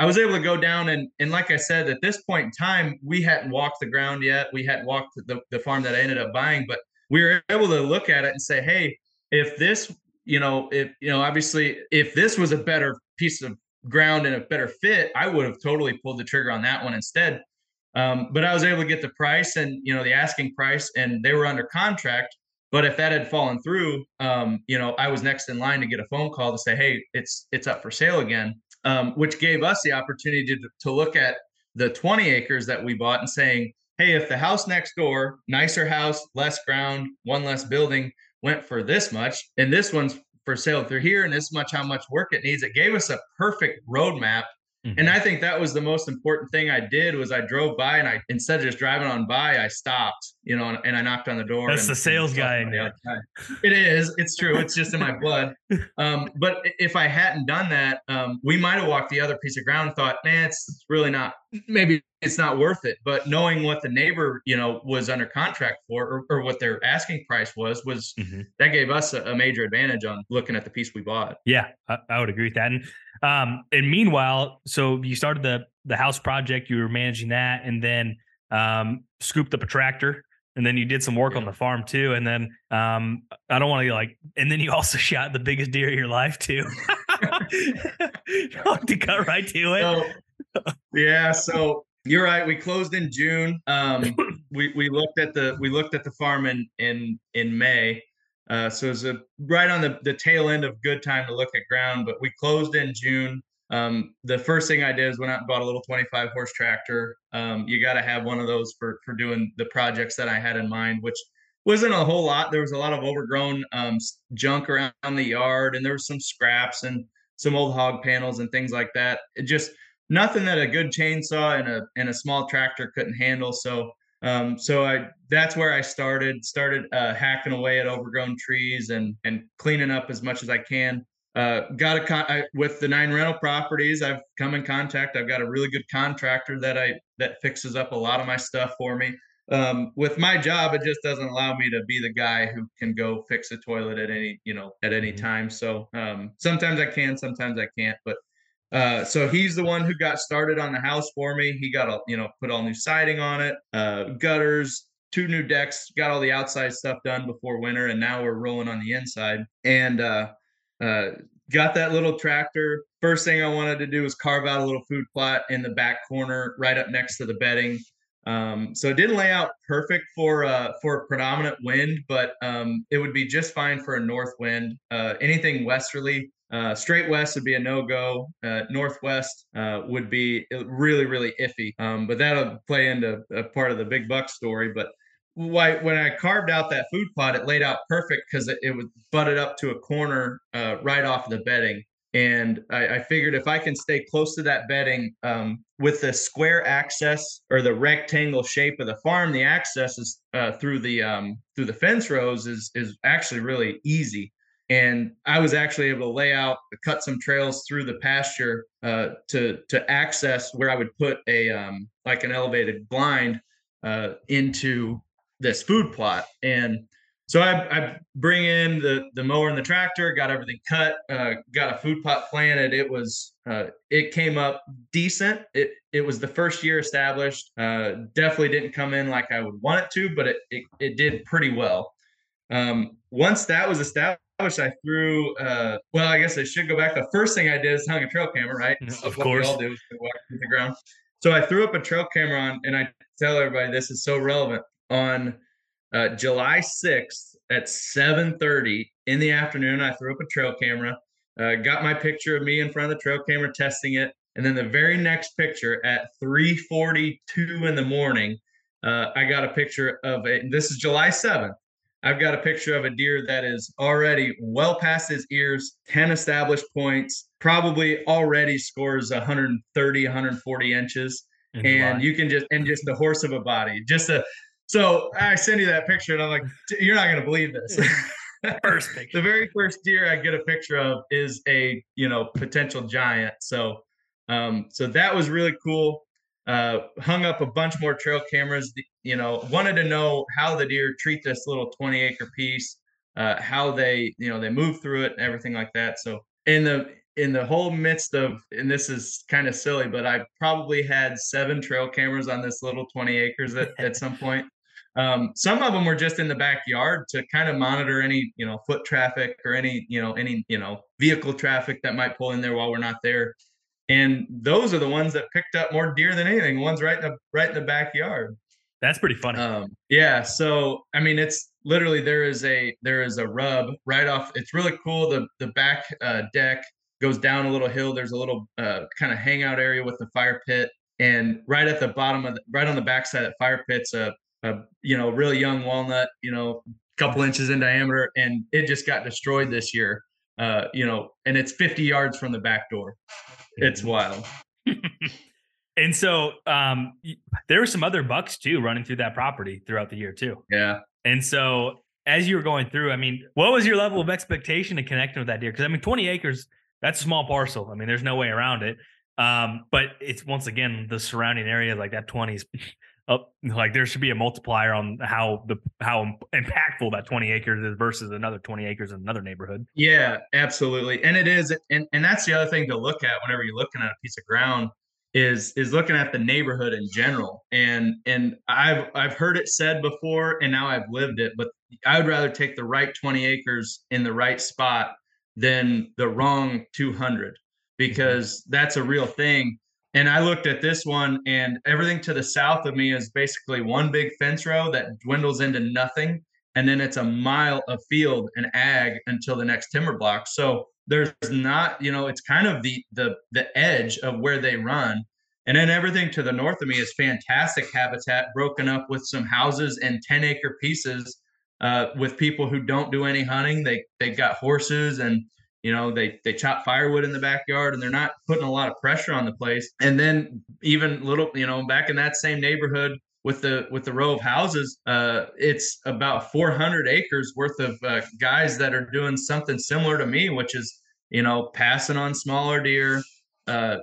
I was able to go down and and like I said, at this point in time, we hadn't walked the ground yet. We hadn't walked the, the farm that I ended up buying, but we were able to look at it and say, hey, if this, you know, if you know, obviously, if this was a better piece of ground and a better fit, I would have totally pulled the trigger on that one instead. Um, but I was able to get the price and you know the asking price, and they were under contract. But if that had fallen through, um, you know, I was next in line to get a phone call to say, "Hey, it's it's up for sale again," um, which gave us the opportunity to to look at the 20 acres that we bought and saying, "Hey, if the house next door, nicer house, less ground, one less building, went for this much, and this one's for sale through here and this much how much work it needs. It gave us a perfect roadmap. Mm-hmm. And I think that was the most important thing I did was I drove by and I instead of just driving on by, I stopped, you know, and, I knocked on the door. That's and, the sales guy. It is. It's true. It's just in my blood. Um, but if I hadn't done that, um, we might have walked the other piece of ground and thought, man, it's really not maybe it's not worth it. But knowing what the neighbor, you know, was under contract for, or, or what their asking price was, was mm-hmm. that gave us a, a, major advantage on looking at the piece we bought. Yeah, I, I would agree with that. And um, and meanwhile, so you started the the house project, you were managing that, and then um, scooped up a tractor. And then you did some work yeah. on the farm too. And then um, I don't want to like, and then you also shot the biggest deer of your life too. to cut right to it. So, yeah. So you're right. We closed in June. Um, we we looked at the we looked at the farm in in in May. Uh, so it's a right on the the tail end of good time to look at ground. But we closed in June. Um, the first thing I did is went out and bought a little 25 horse tractor. Um, you got to have one of those for for doing the projects that I had in mind, which wasn't a whole lot. There was a lot of overgrown um, junk around the yard, and there was some scraps and some old hog panels and things like that. It just nothing that a good chainsaw and a and a small tractor couldn't handle. So um, so I that's where I started started uh, hacking away at overgrown trees and and cleaning up as much as I can. Uh, got a con- I, with the nine rental properties. I've come in contact. I've got a really good contractor that I that fixes up a lot of my stuff for me. Um, with my job, it just doesn't allow me to be the guy who can go fix a toilet at any you know at any mm-hmm. time. So um, sometimes I can, sometimes I can't. But uh, so he's the one who got started on the house for me. He got all, you know, put all new siding on it, uh, gutters, two new decks, got all the outside stuff done before winter, and now we're rolling on the inside. And uh, uh, got that little tractor. First thing I wanted to do was carve out a little food plot in the back corner, right up next to the bedding. Um, so it didn't lay out perfect for uh, for a predominant wind, but um, it would be just fine for a north wind. Uh, anything westerly uh, straight west would be a no go. Uh, northwest uh, would be really, really iffy. Um, but that'll play into a part of the big buck story. But why, when I carved out that food plot, it laid out perfect because it, it was butted up to a corner uh, right off the bedding. And I, I, figured if I can stay close to that bedding um, with the square access or the rectangle shape of the farm, the access is uh, through the um, through the fence rows is is actually really easy and I was actually able to lay out, cut some trails through the pasture uh, to to access where I would put a um, like an elevated blind uh, into this food plot. And so I, I, bring in the the mower and the tractor, got everything cut, uh, got a food plot planted. It was uh, it came up decent. It it was the first year established. Uh, definitely didn't come in like I would want it to, but it it, it did pretty well. Um, once that was established wish I threw. Uh, well, I guess I should go back. The first thing I did is hung a trail camera, right? Of course, we all do. Walk through the ground. So I threw up a trail camera on, and I tell everybody this is so relevant. On uh, July 6th at 7:30 in the afternoon, I threw up a trail camera. Uh, got my picture of me in front of the trail camera testing it, and then the very next picture at 3:42 in the morning, uh, I got a picture of it. This is July 7th. I've got a picture of a deer that is already well past his ears, 10 established points, probably already scores 130, 140 inches. and you can just, and just the horse of a body, just a, so I send you that picture and I'm like, you're not going to believe this. first picture. the very first deer I get a picture of is a you know potential giant. So um, so that was really cool. Uh, hung up a bunch more trail cameras. You know, wanted to know how the deer treat this little 20 acre piece, uh, how they you know they move through it and everything like that. So in the in the whole midst of, and this is kind of silly, but I probably had seven trail cameras on this little 20 acres at, at some point. Um, some of them were just in the backyard to kind of monitor any, you know, foot traffic or any, you know, any, you know, vehicle traffic that might pull in there while we're not there. And those are the ones that picked up more deer than anything. Ones right in the right in the backyard. That's pretty funny. Um, yeah. So I mean, it's literally there is a there is a rub right off. It's really cool. The the back uh, deck goes down a little hill. There's a little uh, kind of hangout area with the fire pit, and right at the bottom of the, right on the backside of that fire pit's a, a you know really young walnut, you know, couple inches in diameter, and it just got destroyed this year. Uh, you know, and it's 50 yards from the back door. It's wild. and so um, there were some other bucks too running through that property throughout the year too. Yeah. And so as you were going through, I mean, what was your level of expectation to connecting with that deer? Because I mean, 20 acres that's a small parcel. I mean, there's no way around it. Um, but it's once again the surrounding area like that 20s up like there should be a multiplier on how the how impactful that 20 acres is versus another 20 acres in another neighborhood yeah absolutely and it is and, and that's the other thing to look at whenever you're looking at a piece of ground is is looking at the neighborhood in general and and i've i've heard it said before and now i've lived it but i would rather take the right 20 acres in the right spot than the wrong 200 mm-hmm. because that's a real thing. And I looked at this one, and everything to the south of me is basically one big fence row that dwindles into nothing. And then it's a mile of field and ag until the next timber block. So there's not, you know, it's kind of the the the edge of where they run. And then everything to the north of me is fantastic habitat, broken up with some houses and 10 acre pieces uh, with people who don't do any hunting. They they've got horses and you know they they chop firewood in the backyard and they're not putting a lot of pressure on the place. And then even little you know back in that same neighborhood with the with the row of houses, uh, it's about 400 acres worth of uh, guys that are doing something similar to me, which is you know passing on smaller deer, uh,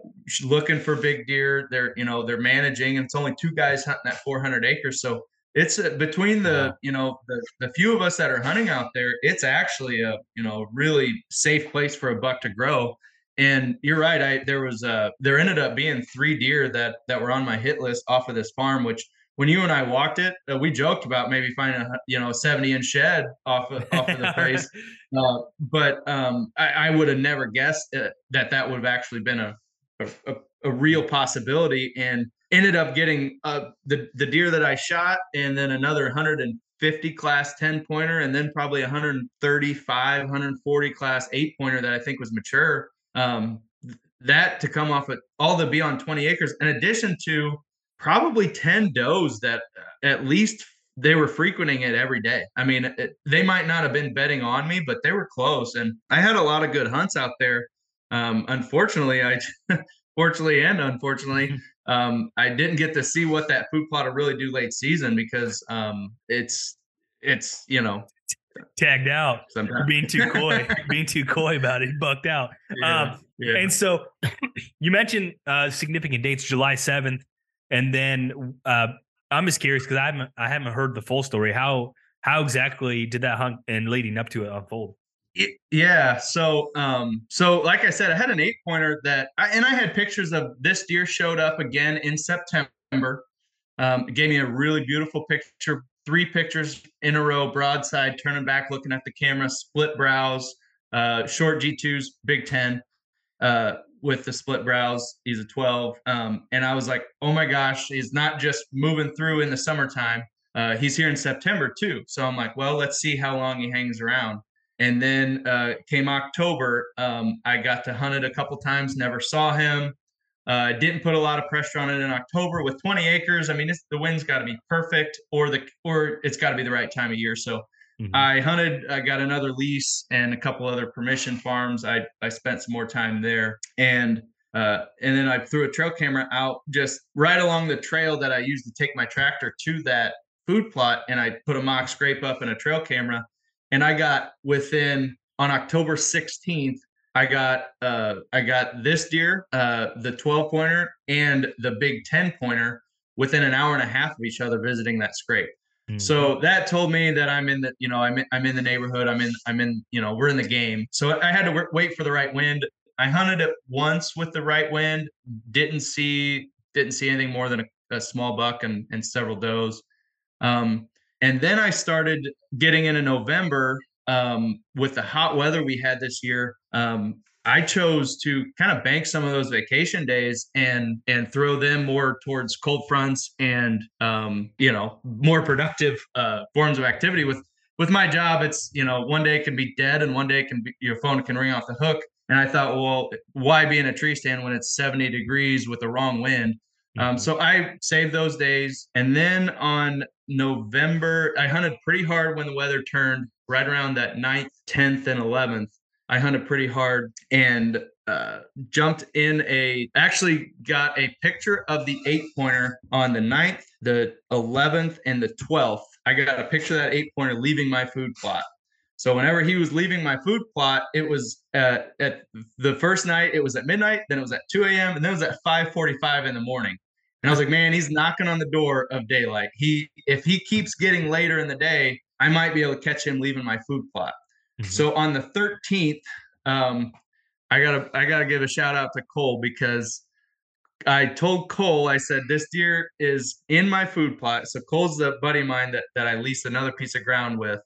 looking for big deer. They're you know they're managing, and it's only two guys hunting that 400 acres. So it's uh, between the you know the, the few of us that are hunting out there it's actually a you know really safe place for a buck to grow. And you're right i there was a there ended up being three deer that that were on my hit list off of this farm which when you and i walked it uh, we joked about maybe finding a you know 70 inch shed off of, off of the place. Uh, but um, I, I would have never guessed uh, that that would have actually been a, a, a real possibility. And ended up getting uh, the the deer that I shot, and then another 150 class 10 pointer, and then probably 135, 140 class eight pointer that I think was mature. Um, that to come off of all the be on 20 acres, in addition to probably 10 does that uh, at least they were frequenting it every day. I mean, it, they might not have been betting on me, but they were close, and I had a lot of good hunts out there. Um, unfortunately, I fortunately and unfortunately, um, I didn't get to see what that food plot will really do late season because um, it's it's you know tagged out. Being too coy. Being too coy about it. Bucked out. Yeah, um, yeah. and so you mentioned uh, significant dates july 7th and then uh, i'm just curious because i haven't i haven't heard the full story. How how exactly did that hunt and leading up to it unfold yeah. So, um, so like I said, I had an eight pointer that, I, and I had pictures of this deer showed up again in September. Um, it gave me a really beautiful picture, three pictures in a row, broadside, turning back, looking at the camera, split brows, uh, short G2s, Big 10, uh, with the split brows. He's a 12. Um, and I was like, oh my gosh, he's not just moving through in the summertime. Uh, he's here in September too. So I'm like, well, let's see how long he hangs around. And then uh, came October, um, I got to hunt it a couple times, never saw him. Uh, didn't put a lot of pressure on it in October with 20 acres. I mean, the wind's got to be perfect, or the or it's got to be the right time of year. So mm-hmm. I hunted. I got another lease and a couple other permission farms. I I spent some more time there, and uh, and then I threw a trail camera out just right along the trail that I used to take my tractor to that food plot, and I put a mock scrape up and a trail camera and I got within on October 16th. I got uh, I got this deer, uh, the 12 pointer, and the big 10 pointer within an hour and a half of each other visiting that scrape. Mm-hmm. So that told me that I'm in the, you know, I'm in, I'm in the neighborhood. I'm in, I'm in, you know, we're in the game. So I had to wait for the right wind. I hunted it once with the right wind. Didn't see, didn't see anything more than a, a small buck and, and several does. Um, and then I started getting into November um, with the hot weather we had this year. Um, I chose to kind of bank some of those vacation days and and throw them more towards cold fronts and um, you know more productive uh, forms of activity. With with my job, it's you know one day it can be dead and one day it can be your phone can ring off the hook. And I thought, well, why be in a tree stand when it's 70 degrees with the wrong wind? Um, mm-hmm. so I saved those days, and then on November, I hunted pretty hard when the weather turned right around that 9th, 10th, and 11th. I hunted pretty hard and uh, jumped in a actually got a picture of the eight pointer on the 9th, the 11th, and the 12th. I got a picture of that eight pointer leaving my food plot. So whenever he was leaving my food plot, it was at, at the first night, it was at midnight, then it was at 2 a.m., and then it was at 5:45 in the morning. And I was like, man, he's knocking on the door of daylight. He if he keeps getting later in the day, I might be able to catch him leaving my food plot. Mm-hmm. So on the 13th, um, I gotta I gotta give a shout out to Cole because I told Cole, I said, this deer is in my food plot. So Cole's a buddy of mine that that I leased another piece of ground with.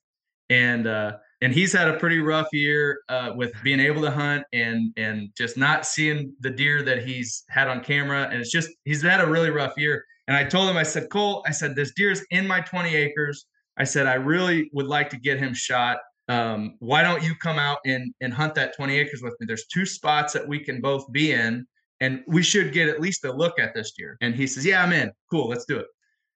And uh and he's had a pretty rough year uh, with being able to hunt and and just not seeing the deer that he's had on camera. And it's just he's had a really rough year. And i told him i said cole i said this deer's in my 20 acres. I said i really would like to get him shot. Um, why don't you come out and and hunt that 20 acres with me? There's two spots that we can both be in and we should get at least a look at this deer. And he says yeah i'm in. Cool let's do it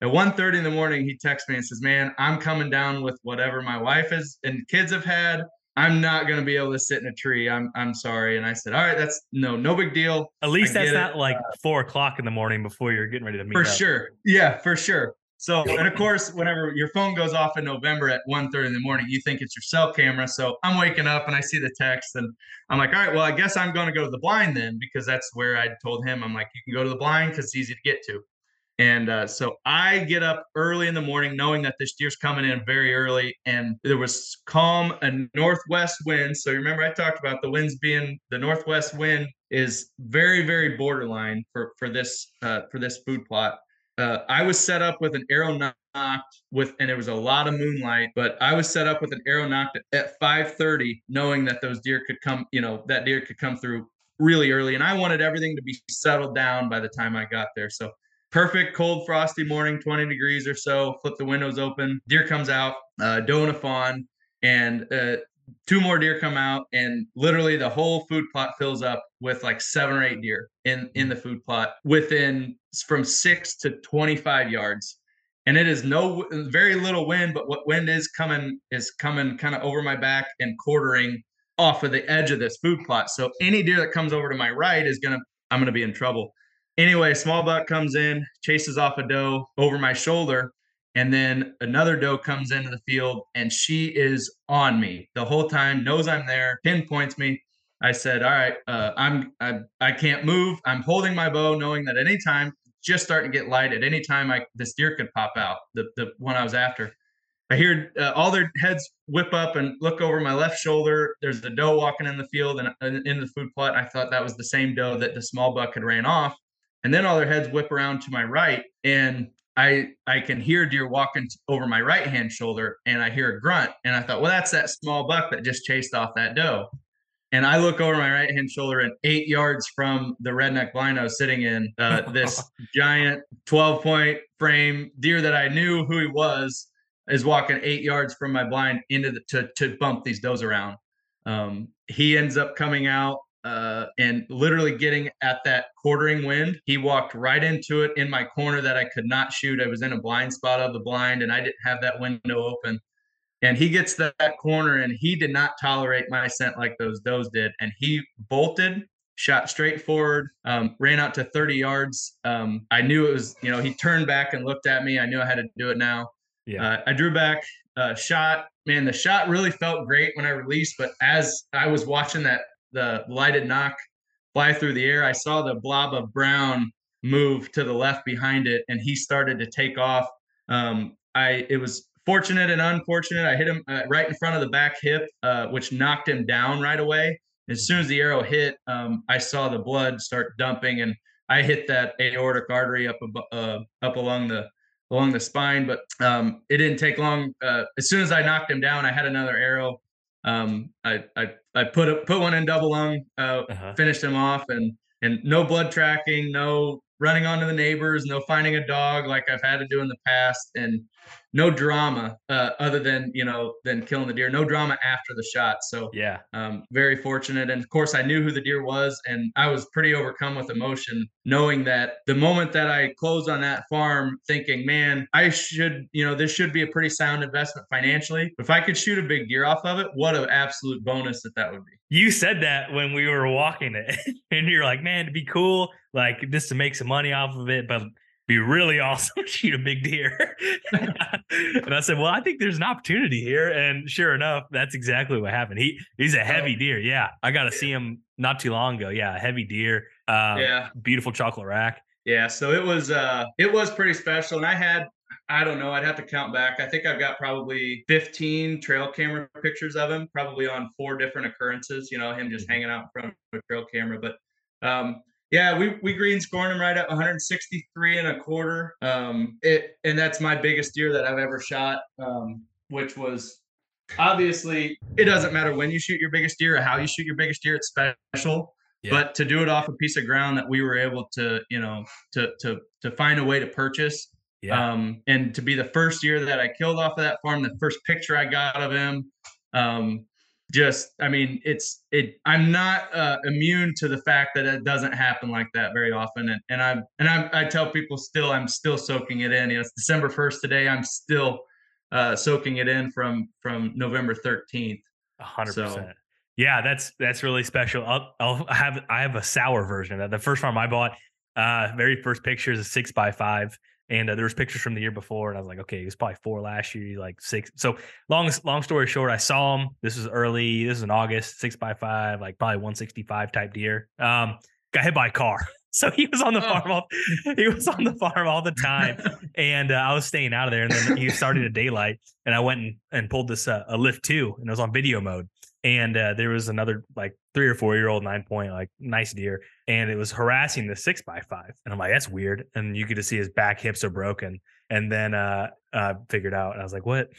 at 1.30 in the morning he texts me and says man i'm coming down with whatever my wife is and kids have had. I'm not going to be able to sit in a tree. I'm i'm sorry. And i said all right that's no no big deal. At least that's not like four o'clock in the morning before you're getting ready to meet for up. sure. Yeah for sure. So, and of course, whenever your phone goes off in November at 1.30 in the morning, you think it's your cell camera. So I'm waking up and I see the text and I'm like, all right, well, I guess I'm going to go to the blind then because that's where I told him, I'm like, you can go to the blind because it's easy to get to. And uh, so I get up early in the morning knowing that this deer's coming in very early and there was calm and northwest wind. So remember I talked about the winds being the northwest wind is very, very borderline for, for this uh, for this food plot uh, I was set up with an arrow nocked with, and it was a lot of moonlight, but I was set up with an arrow nocked at 5:30, knowing that those deer could come, you know, that deer could come through really early, and I wanted everything to be settled down by the time I got there. So perfect cold frosty morning 20 degrees or so. Flip the windows open. Deer comes out uh, doe and a fawn and uh, two more deer come out and literally the whole food plot fills up with like seven or eight deer in in the food plot within from 6 to 25 yards. And it is no very little wind but what wind is coming is coming kind of over my back and quartering off of the edge of this food plot. So any deer that comes over to my right is to i'm to be in trouble anyway small buck comes in chases off a doe over my shoulder and then another doe comes into the field and she is on me the whole time, knows I'm there, pinpoints me. I said, "All right, uh, I'm I, I can't move. I'm holding my bow, knowing that anytime, just starting to get light. At any time, I this deer could pop out. The the one I was after. I hear uh, all their heads whip up and look over my left shoulder. There's the doe walking in the field and, and in the food plot. I thought that was the same doe that the small buck had ran off. And then all their heads whip around to my right, and I I can hear deer walking over my right hand shoulder and I hear a grunt and I thought, well, that's that small buck that just chased off that doe. And I look over my right hand shoulder and eight yards from the redneck blind I was sitting in, uh, this giant 12 point frame deer that I knew who he was is walking eight yards from my blind into the to to bump these does around. Um, he ends up coming out uh, and literally getting at that quartering wind. He walked right into it in my corner that I could not shoot. I was in a blind spot of the blind and I didn't have that window open. And he gets that, that corner and he did not tolerate my scent like those does did. And he bolted, shot straight forward, um, ran out to 30 yards. Um, I knew it was, you know, he turned back and looked at me. I knew I had to do it now. yeah. uh, I drew back, uh, shot. Man, the shot really felt great when I released, but as I was watching that the lighted nock fly through the air, I saw the blob of brown move to the left behind it, and he started to take off. Um, I it was fortunate and unfortunate. I hit him uh, right in front of the back hip, uh, which knocked him down right away. As soon as the arrow hit, um, I saw the blood start dumping, and I hit that aortic artery up uh, up along the along the spine. But um, it didn't take long. Uh, as soon as I knocked him down, I had another arrow. Um, I, I I put a, put one in double lung, uh, uh-huh. finished him off, and and no blood tracking, no running onto the neighbors, no finding a dog like I've had to do in the past, and no drama uh, other than you know than killing the deer. No drama after the shot. So yeah, um, very fortunate. And of course, I knew who the deer was, and I was pretty overcome with emotion knowing that the moment that I closed on that farm, thinking, man, I should you know this should be a pretty sound investment financially. If I could shoot a big deer off of it, what an absolute bonus that that would be. You said that when we were walking it, and you're like, man, to be cool, like just to make some money off of it, but be really awesome to shoot a big deer. and I said, well, I think there's an opportunity here. And sure enough, that's exactly what happened. He he's a heavy deer. Yeah. I got to see him not too long ago. Yeah. heavy deer. Um, yeah. Beautiful chocolate rack. Yeah. So it was, uh, it was pretty special. And I had, I don't know. I'd have to count back. I think I've got probably 15 trail camera pictures of him, probably on four different occurrences. You know, him just mm-hmm. hanging out in front of a trail camera. But um, yeah, we we green scored him right at 163 and a quarter. Um, it and that's my biggest deer that I've ever shot. Um, which was obviously it doesn't matter when you shoot your biggest deer or how you shoot your biggest deer. It's special. Yeah. But to do it off a piece of ground that we were able to, you know, to to to find a way to purchase, yeah. um, and to be the first year that I killed off of that farm, the first picture I got of him, um, just i mean it's it i'm not uh, immune to the fact that it doesn't happen like that very often. And, and i'm and I'm, i tell people still i'm still soaking it in. You know it's december 1st today. I'm still uh, soaking it in from from november 13th 100% so, yeah that's that's really special. I'll, I'll have i have a sour version of that. The first farm i bought uh very first picture is a six by five and uh, there was pictures from the year before, and I was like, okay, he was probably four last year, like six. So long, long story short, I saw him. This was early. This was in August, six by five, like probably 165 type deer. Um, got hit by a car. So he was on the oh. farm all he was on the farm all the time, and uh, I was staying out of there. And then he started at daylight, and I went and, and pulled this uh, a lift two, and it was on video mode and uh, there was another like three or four year old nine point like nice deer and it was harassing the six by five and i'm like that's weird and you could just see his back hips are broken and then uh uh figured out and i was like what?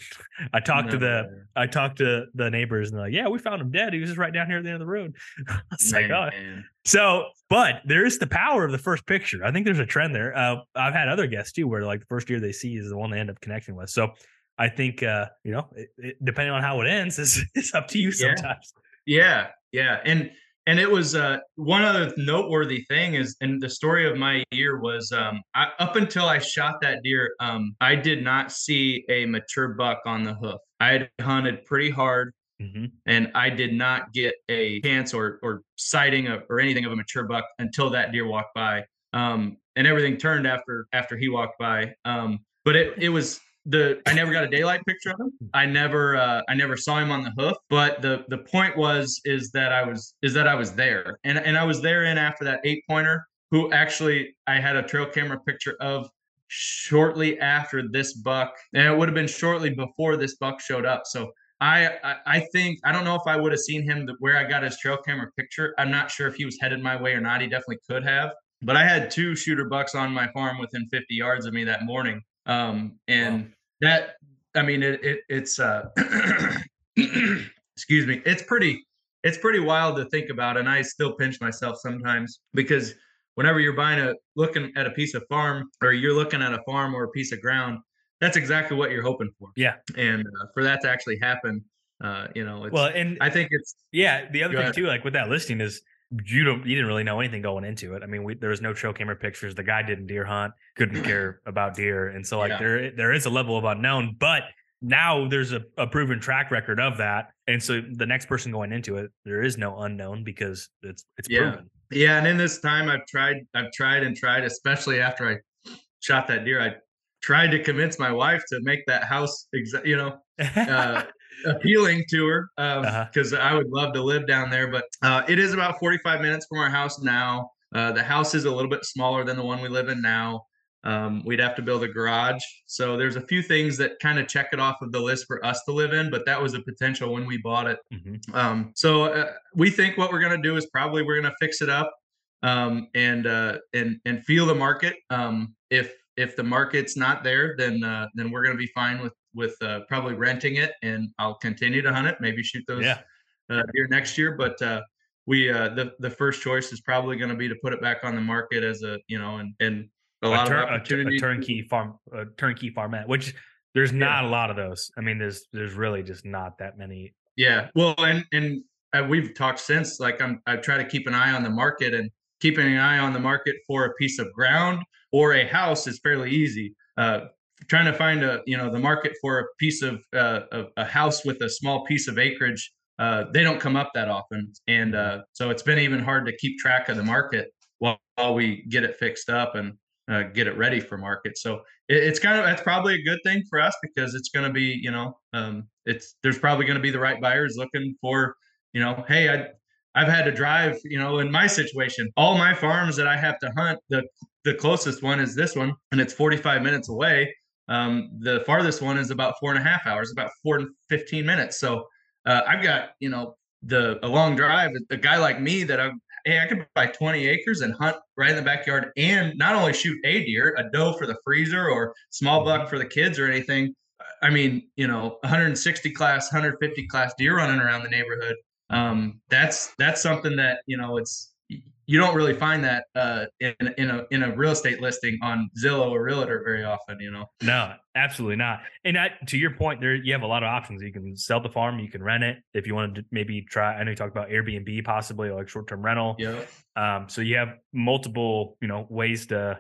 I talked no, to the i talked to the neighbors and they're like yeah we found him dead he was just right down here at the end of the road. I was man, like oh. So but there is the power of the first picture i think there's a trend there uh i've had other guests too where like the first year they see is the one they end up connecting with so I think uh, you know, it, it, depending on how it ends, is it's up to you sometimes. Yeah, yeah, and and it was uh, one other noteworthy thing is, and the story of my year was um, I, up until I shot that deer, um, I did not see a mature buck on the hoof. I had hunted pretty hard. Mm-hmm. And I did not get a chance or or sighting of, or anything of a mature buck until that deer walked by. Um, and everything turned after after he walked by. Um, but it it was the I never got a daylight picture of him. I never uh, I never saw him on the hoof. But the the point was is that I was is that I was there, and and I was there in after that eight pointer. Who actually I had a trail camera picture of shortly after this buck, and it would have been shortly before this buck showed up. So I, I, I think I don't know if I would have seen him where I got his trail camera picture. I'm not sure if he was headed my way or not. He definitely could have. But I had two shooter bucks on my farm within 50 yards of me that morning, um, and wow. that, I mean, it, it it's, uh, excuse me, it's pretty, it's pretty wild to think about. And I still pinch myself sometimes because whenever you're buying a, looking at a piece of farm or you're looking at a farm or a piece of ground, that's exactly what you're hoping for. Yeah. And uh, for that to actually happen, uh, you know, well, and I think it's, yeah. The other thing ahead. too, like with that listing is you don't you didn't really know anything going into it. I mean, we, there was no trail camera pictures. The guy didn't deer hunt, couldn't care about deer, and so like yeah. there there is a level of unknown, but now there's a, a proven track record of that, and so the next person going into it, there is no unknown because it's it's yeah. proven. Yeah, and in this time, I've tried I've tried and tried, especially after I shot that deer. I tried to convince my wife to make that house, exa- you know, uh, appealing to her because um, uh-huh. I would love to live down there. But uh, it is about 45 minutes from our house now. Uh, the house is a little bit smaller than the one we live in now. Um, we'd have to build a garage. So there's a few things that kind of check it off of the list for us to live in, but that was a potential when we bought it. Mm-hmm. Um, so uh, we think what we're going to do is probably we're going to fix it up um, and uh, and and feel the market. Um, if if the market's not there, then uh, then we're going to be fine with with uh, probably renting it, and I'll continue to hunt it. Maybe shoot those yeah. uh, here next year, but uh, we uh, the the first choice is probably going to be to put it back on the market as a you know and and a, a lot tur- of opportunity. A, turnkey farm, a turnkey farmette, which there's not yeah. a lot of those. I mean, there's there's really just not that many. Yeah, well, and and uh, we've talked since. Like I'm, I try to keep an eye on the market, and keeping an eye on the market for a piece of ground or a house is fairly easy. Uh, trying to find a you know the market for a piece of uh, a, a, house with a small piece of acreage uh, they don't come up that often and uh, so it's been even hard to keep track of the market while, while we get it fixed up and uh, get it ready for market so it, it's kind of that's probably a good thing for us because it's going to be you know um, it's there's probably going to be the right buyers looking for you know hey i I've had to drive, you know, in my situation, all my farms that I have to hunt, the the closest one is this one, and it's 45 minutes away. Um, the farthest one is about four and a half hours, about four and 15 minutes. So uh, I've got, you know, the a long drive. A guy like me that I'm, hey, I could buy 20 acres and hunt right in the backyard, and not only shoot a deer, a doe for the freezer or small buck for the kids or anything. I mean, you know, 160 class, 150 class deer running around the neighborhood um, that's that's something that you know it's you don't really find that uh, in in a in a real estate listing on Zillow or Realtor very often. You know. No, absolutely not. And that, to your point, there you have a lot of options. You can sell the farm, you can rent it if you want to maybe try. I know you talked about Airbnb possibly or like short term rental. Yeah. Um, so you have multiple you know ways to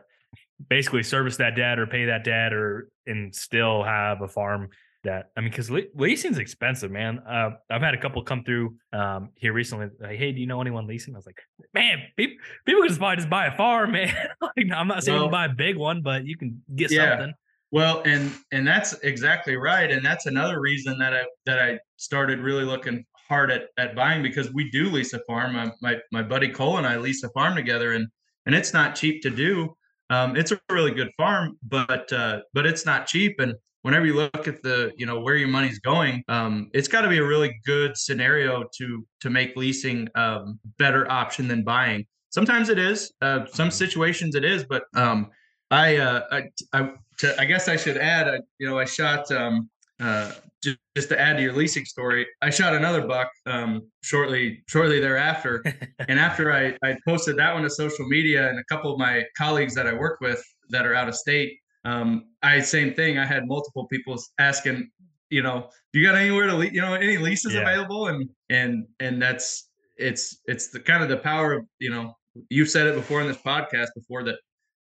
basically service that debt or pay that debt or and still have a farm that I mean, because leasing is expensive, man. Uh, I've had a couple come through um, here recently. Like, hey, do you know anyone leasing? I was like, man, people people can just buy just buy a farm, man. like, I'm not saying well, buy a big one, but you can get yeah. something. Well, and and that's exactly right, and that's another reason that I that I started really looking hard at at buying because we do lease a farm. My my, my buddy Cole and I lease a farm together, and and it's not cheap to do. Um, it's a really good farm, but uh, but it's not cheap, and whenever you look at the you know where your money's going um, it's got to be a really good scenario to to make leasing um, better option than buying sometimes it is uh, some situations it is but um, I, uh, I, I, to, I guess I should add, uh, you know, I shot um, uh, just, just to add to your leasing story. I shot another buck um, shortly shortly thereafter, and after I, I posted that one to social media, and a couple of my colleagues that I work with that are out of state um, I same thing. I had multiple people asking, you know, do you got anywhere to, le- you know, any leases yeah. available? And and and that's it's it's the kind of the power of you know you've said it before in this podcast before that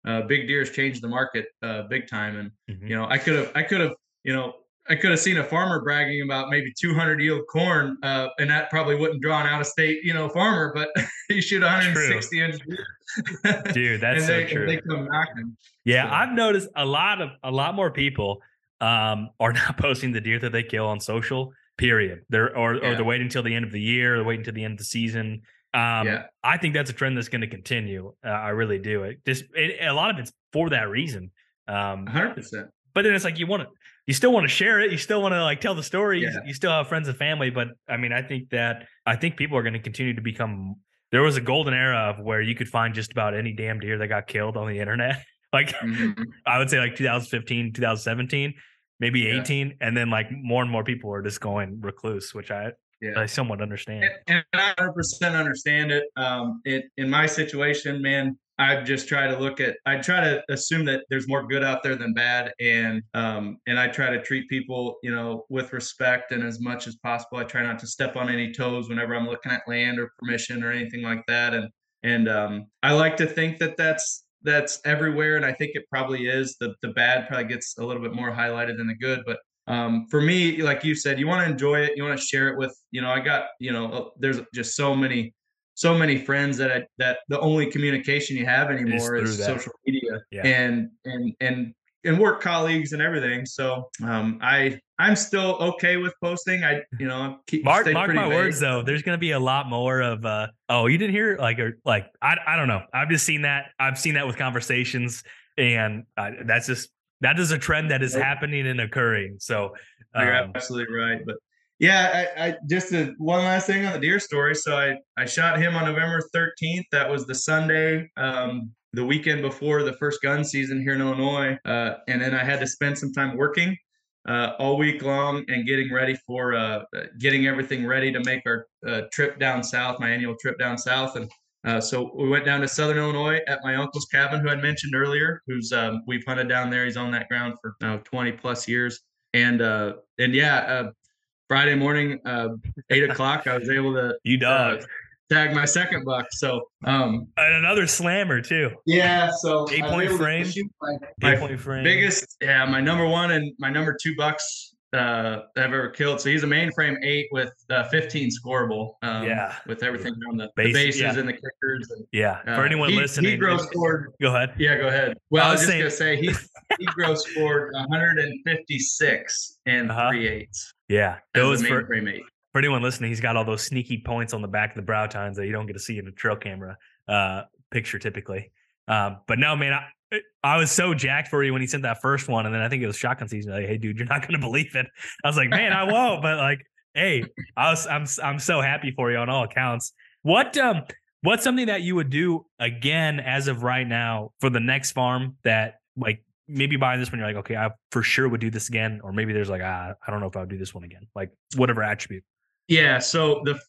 uh, big deers changed the market uh, big time. And mm-hmm. you know, I could have I could have you know I could have seen a farmer bragging about maybe 200 yield corn, uh, and that probably wouldn't draw an out of state, you know, farmer. But you shoot 160 true. inch Dude, that's so true. They come knocking. Yeah, so. I've noticed a lot of a lot more people um, are not posting the deer that they kill on social. Period. They're or, yeah. or they're waiting until the end of the year. They're waiting until the end of the season. Um, yeah. I think that's a trend that's going to continue. Uh, I really do. It just it, a lot of it's for that reason. Um, 100%. But then it's like you want to you still want to share it. You still want to like tell the story. Yeah. You, you, still have friends and family. But I mean, I think that I think people are going to continue to become. There was a golden era of where you could find just about any damn deer that got killed on the internet. like mm-hmm. I would say like 2015, 2017, maybe yeah. 18, and then like more and more people are just going recluse, which I yeah. I somewhat understand. And, and I 100% understand it. Um, it in my situation, man, I just try to look at I try to assume that there's more good out there than bad. And um and I try to treat people you know with respect and as much as possible. I try not to step on any toes whenever I'm looking at land or permission or anything like that. And and um I like to think that that's that's everywhere. And I think it probably is. The the bad probably gets a little bit more highlighted than the good. But um, for me, like you said, you want to enjoy it. You want to share it with, you know, I got, you know, there's just so many so many friends that I, that the only communication you have anymore is, is social media yeah. and and and and work colleagues and everything. So um, I I'm still okay with posting. I you know keep mark mark my vague. words though. There's gonna be a lot more of uh oh you didn't hear like or like I I don't know. I've just seen that. I've seen that with conversations, and uh, that's just that is a trend that is happening and occurring. So um, you're absolutely right. But yeah, I, I just a, one last thing on the deer story. So I I shot him on November 13th. That was the Sunday. Um, the weekend before the first gun season here in Illinois. Uh, and then I had to spend some time working uh, all week long and getting ready for uh, getting everything ready to make our uh, trip down south, my annual trip down south. And uh, so we went down to Southern Illinois at my uncle's cabin, who I mentioned earlier, who's um, we've hunted down there. He's on that ground for 20 plus years. And uh, and yeah, Friday morning, eight o'clock, I was able to you dog tag my second buck. So um and another slammer too. Yeah. So eight point frame. My, my eight point frame. Biggest, yeah, my number one and my number two bucks uh I've ever killed. So he's a mainframe eight with uh, 15 scorable. Um, yeah. With everything on the, Base, the bases yeah. and the kickers. And, yeah. For uh, anyone he, listening, he gross scored. Go ahead. Yeah, go ahead. Well, I was, I was just saying, gonna say he he gross scored 156 and uh-huh. three eights. Yeah, those for for anyone listening, he's got all those sneaky points on the back of the brow tines that you don't get to see in a trail camera uh, picture typically. Um, but no, man, I, I, was so jacked for you when he sent that first one, and then I think it was shotgun season. Like, hey, dude, you're not gonna believe it. I was like, man, I won't. But like, hey, I was, I'm, I'm so happy for you on all accounts. What, um, what's something that you would do again as of right now for the next farm that like maybe buying this one, you're like, okay, I for sure would do this again, or maybe there's like, ah, I don't know if I would do this one again. Like whatever attribute. Yeah. So the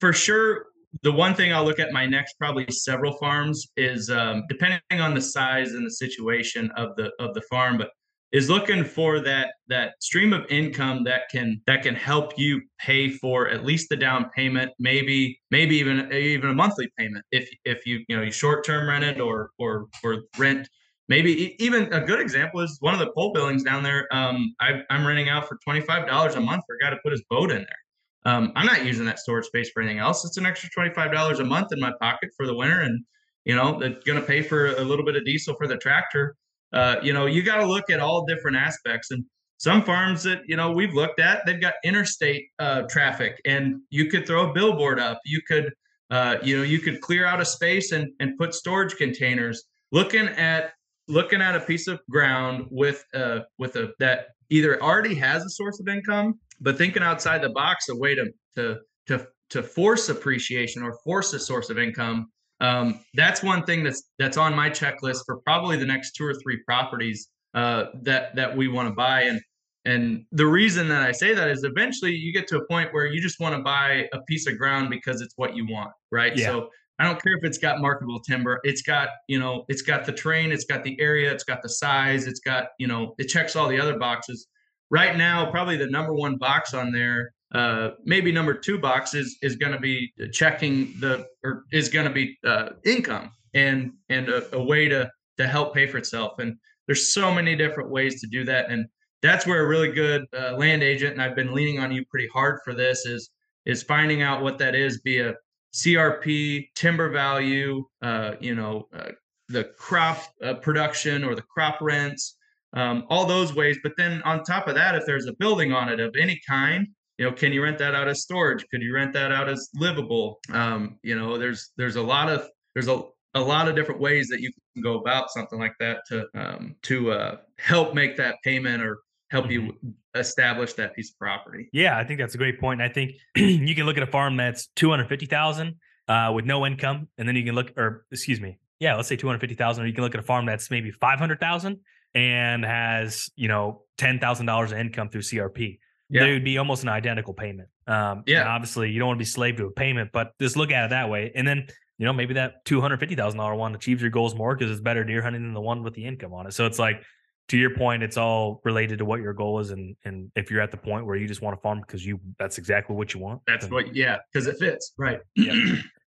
for sure the one thing I'll look at my next probably several farms is um, depending on the size and the situation of the of the farm, but is looking for that that stream of income that can that can help you pay for at least the down payment, maybe maybe even even a monthly payment if if you you know you short term rent it or or or rent. Maybe even a good example is one of the pole buildings down there. Um, I, I'm renting out for twenty five dollars a month for a guy to put his boat in there. Um, I'm not using that storage space for anything else. It's an extra $25 a month in my pocket for the winter. And, you know, that's going to pay for a little bit of diesel for the tractor. Uh, you know, you got to look at all different aspects. And some farms that, you know, we've looked at, they've got interstate uh, traffic and you could throw a billboard up. You could, uh, you know, you could clear out a space and, and put storage containers. Looking at looking at a piece of ground with a with a that either already has a source of income but thinking outside the box, a way to to to to force appreciation or force a source of income. Um, that's one thing that's that's on my checklist for probably the next two or three properties uh, that that we want to buy. And and the reason that I say that is eventually you get to a point where you just want to buy a piece of ground because it's what you want, right? Yeah. So I don't care if it's got marketable timber. It's got, you know, it's got the terrain, it's got the area, it's got the size, it's got, you know, it checks all the other boxes right now, probably the number one box on there, uh, maybe number two box is is going to be checking the or is going to be uh, income and and a, a, way to to help pay for itself. And there's so many different ways to do that, and that's where a really good uh, land agent and I've been leaning on you pretty hard for this is is finding out what that is via CRP, timber value, uh, you know, uh, the crop uh, production or the crop rents, um, all those ways. But then on top of that, if there's a building on it of any kind, you know, can you rent that out as storage? Could you rent that out as livable? Um, you know, there's there's a lot of there's a a lot of different ways that you can go about something like that to um, to uh, help make that payment or help mm-hmm. you establish that piece of property. Yeah, I think that's a great point. I think you can look at a farm that's two hundred fifty thousand uh, with no income, and then you can look, or excuse me, yeah, let's say two hundred fifty thousand, or you can look at a farm that's maybe five hundred thousand and has you know ten thousand dollars in income through CRP, yeah. they would be almost an identical payment. Um, yeah, obviously you don't want to be slave to a payment, but just look at it that way, and then you know maybe that two hundred fifty thousand dollar one achieves your goals more because it's better deer hunting than the one with the income on it. So it's like to your point, it's all related to what your goal is, and and if you're at the point where you just want to farm because you that's exactly what you want. That's what, yeah, because it fits, right? Yeah.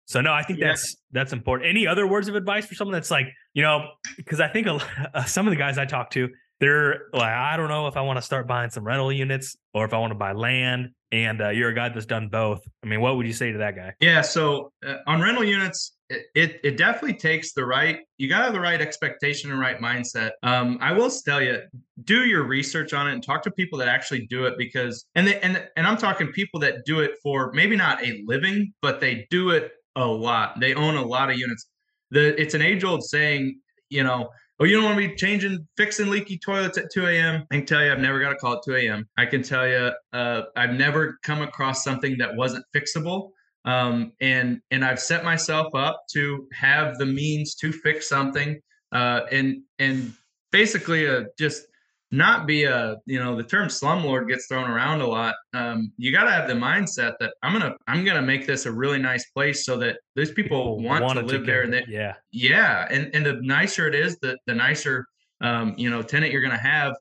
So no, I think yeah. that's that's important. Any other words of advice for someone that's like, you know, because I think a, uh, some of the guys I talk to, they're like, I don't know if I want to start buying some rental units or if I want to buy land. And uh, you're a guy that's done both. I mean, what would you say to that guy? Yeah. So uh, on rental units, it, it definitely takes the right you got to have the right expectation and right mindset. Um, i will tell you do your research on it and talk to people that actually do it because and they, and and i'm talking people that do it for maybe not a living but they do it a lot. They own a lot of units. The it's an age old saying you know oh you don't want to be changing fixing leaky toilets at 2 a.m i can tell you i've never got a call at 2 a.m i can tell you uh, i've never come across something that wasn't fixable um, and and I've set myself up to have the means to fix something, uh, and and basically uh, just not be a you know the term slumlord gets thrown around a lot. Um, you got to have the mindset that I'm gonna I'm gonna make this a really nice place so that those people, people want to live there. And they, yeah, yeah, and and the nicer it is, the the nicer um, you know tenant you're gonna have.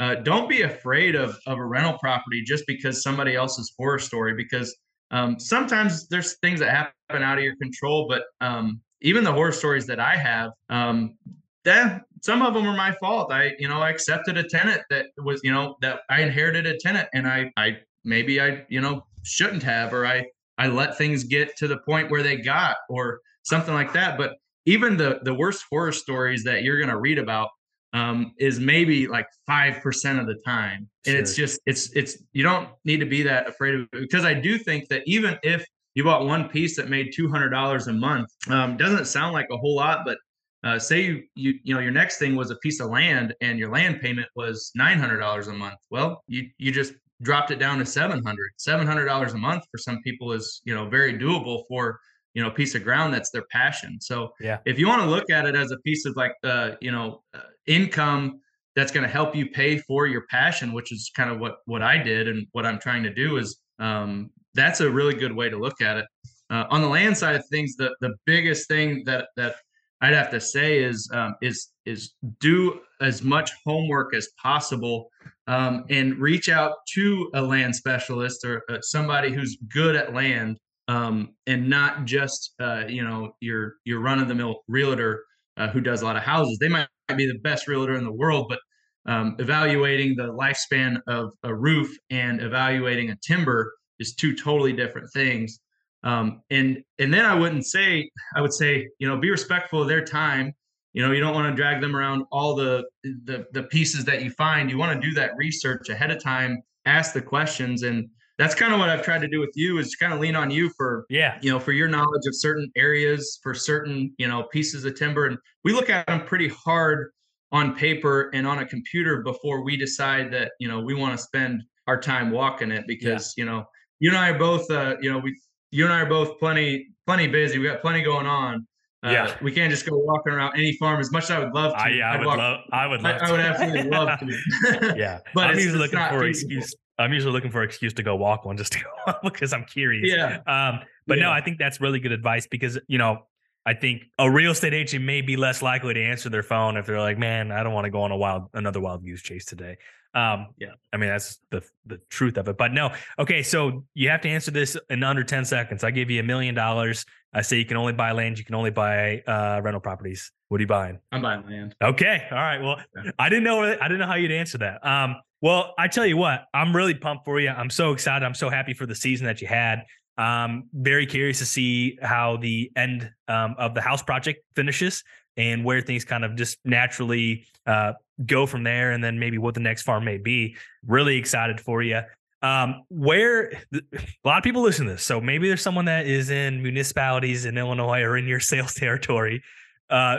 Uh, don't be afraid of of a rental property just because somebody else's horror story because um, sometimes there's things that happen out of your control, but um, even the horror stories that I have, um, that some of them were my fault. I, you know, I accepted a tenant that was, you know, that I inherited a tenant, and I, I maybe I, you know, shouldn't have, or I, I let things get to the point where they got, or something like that. But even the the worst horror stories that you're gonna read about um, is maybe like five percent of the time, and sure. it's just it's it's you don't need to be that afraid of it because I do think that even if you bought one piece that made two hundred dollars a month, um, doesn't sound like a whole lot, but uh, say you you you know your next thing was a piece of land and your land payment was nine hundred dollars a month. Well, you you just dropped it down to 700 700 dollars a month for some people is you know very doable for you know piece of ground that's their passion. So yeah. if you want to look at it as a piece of like uh you know uh, income that's going to help you pay for your passion which is kind of what what i did and what i'm trying to do is um that's a really good way to look at it. Uh, on the land side of things the the biggest thing that that i'd have to say is um, is is do as much homework as possible um, and reach out to a land specialist or uh, somebody who's good at land um, and not just uh, you know your your run of the mill realtor uh, who does a lot of houses. They might be the best realtor in the world, but um, evaluating the lifespan of a roof and evaluating a timber is two totally different things. Um, and and then I wouldn't say I would say you know be respectful of their time. You know you don't want to drag them around all the the the pieces that you find. You want to do that research ahead of time, ask the questions, and that's kind of what I've tried to do with you is kind of lean on you for yeah you know for your knowledge of certain areas for certain you know pieces of timber and we look at them pretty hard on paper and on a computer before we decide that you know we want to spend our time walking it because yeah. you know you and I are both uh you know we you and I are both plenty plenty busy we got plenty going on uh, yeah, we can't just go walking around any farm as much as I would love to. I, yeah, I would walk, love. I would love. I, I would absolutely love to. yeah, but I'm usually looking for excuse. I'm usually looking for an excuse to go walk one just to go because I'm curious. Yeah. Um, but yeah. no, I think that's really good advice because you know I think a real estate agent may be less likely to answer their phone if they're like, "Man, I don't want to go on a wild another wild goose chase today." Um, yeah, I mean that's the the truth of it. But no, okay, so you have to answer this in under ten seconds. I give you a million dollars. I say you can only buy land, you can only buy uh, rental properties. What are you buying? I'm buying land. Okay, all right. Well, yeah. I didn't know I didn't know how you'd answer that. Um, well, I tell you what, I'm really pumped for you. I'm so excited. I'm so happy for the season that you had. Um, very curious to see how the end um, of the house project finishes and where things kind of just naturally uh, go from there, and then maybe what the next farm may be. Really excited for you. Um, where a lot of people listen to this, so maybe there's someone that is in municipalities in Illinois or in your sales territory. Uh,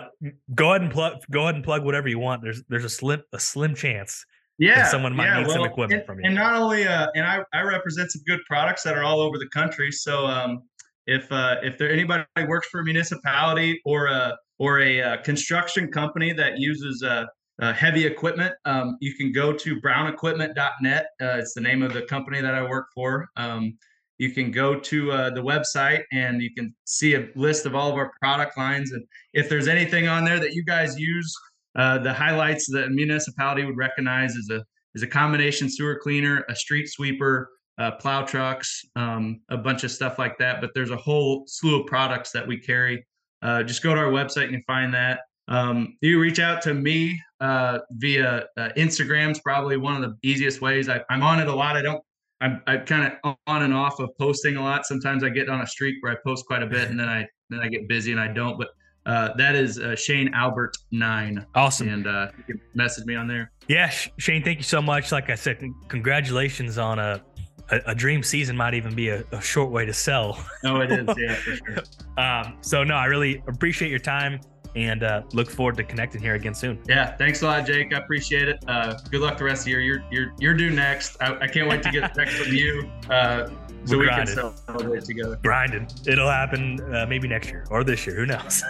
go ahead and plug. Go ahead and plug whatever you want. There's there's a slim a slim chance yeah, someone might yeah, need well, some equipment and, from you. And not only, uh, and I, I represent some good products that are all over the country. So um, if uh, if there anybody works for a municipality or a or a uh, construction company that uses uh, uh, heavy equipment, um, you can go to brownequipment.net. Uh, it's the name of the company that I work for. Um, you can go to uh, the website and you can see a list of all of our product lines. And if there's anything on there that you guys use uh, the highlights that a municipality would recognize is a is a combination sewer cleaner, a street sweeper, uh, plow trucks, um, a bunch of stuff like that. But there's a whole slew of products that we carry. Uh, just go to our website and you find that. Um, you reach out to me uh, via uh, Instagram's probably one of the easiest ways. I, am on it a lot. I don't. I'm, I'm kind of on and off of posting a lot. Sometimes I get on a streak where I post quite a bit, and then I then I get busy and I don't. But uh, that is uh, Shane Albert nine. Awesome. And uh, you can message me on there. Yeah, Shane, thank you so much. Like I said, congratulations on a a, a dream season. Might even be a, a, short way to sell. Oh, it is. Yeah, for sure. um, so no, I really appreciate your time and uh, look forward to connecting here again soon. Yeah, thanks a lot, Jake. I appreciate it. Uh, good luck the rest of the year. You're you're you're due next. I, I can't wait to get text from you. Uh, so We're we grinding. can celebrate together. Grinding. It'll happen uh, maybe next year or this year. Who knows?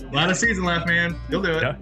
a lot of season left, man. You'll do it. Yeah.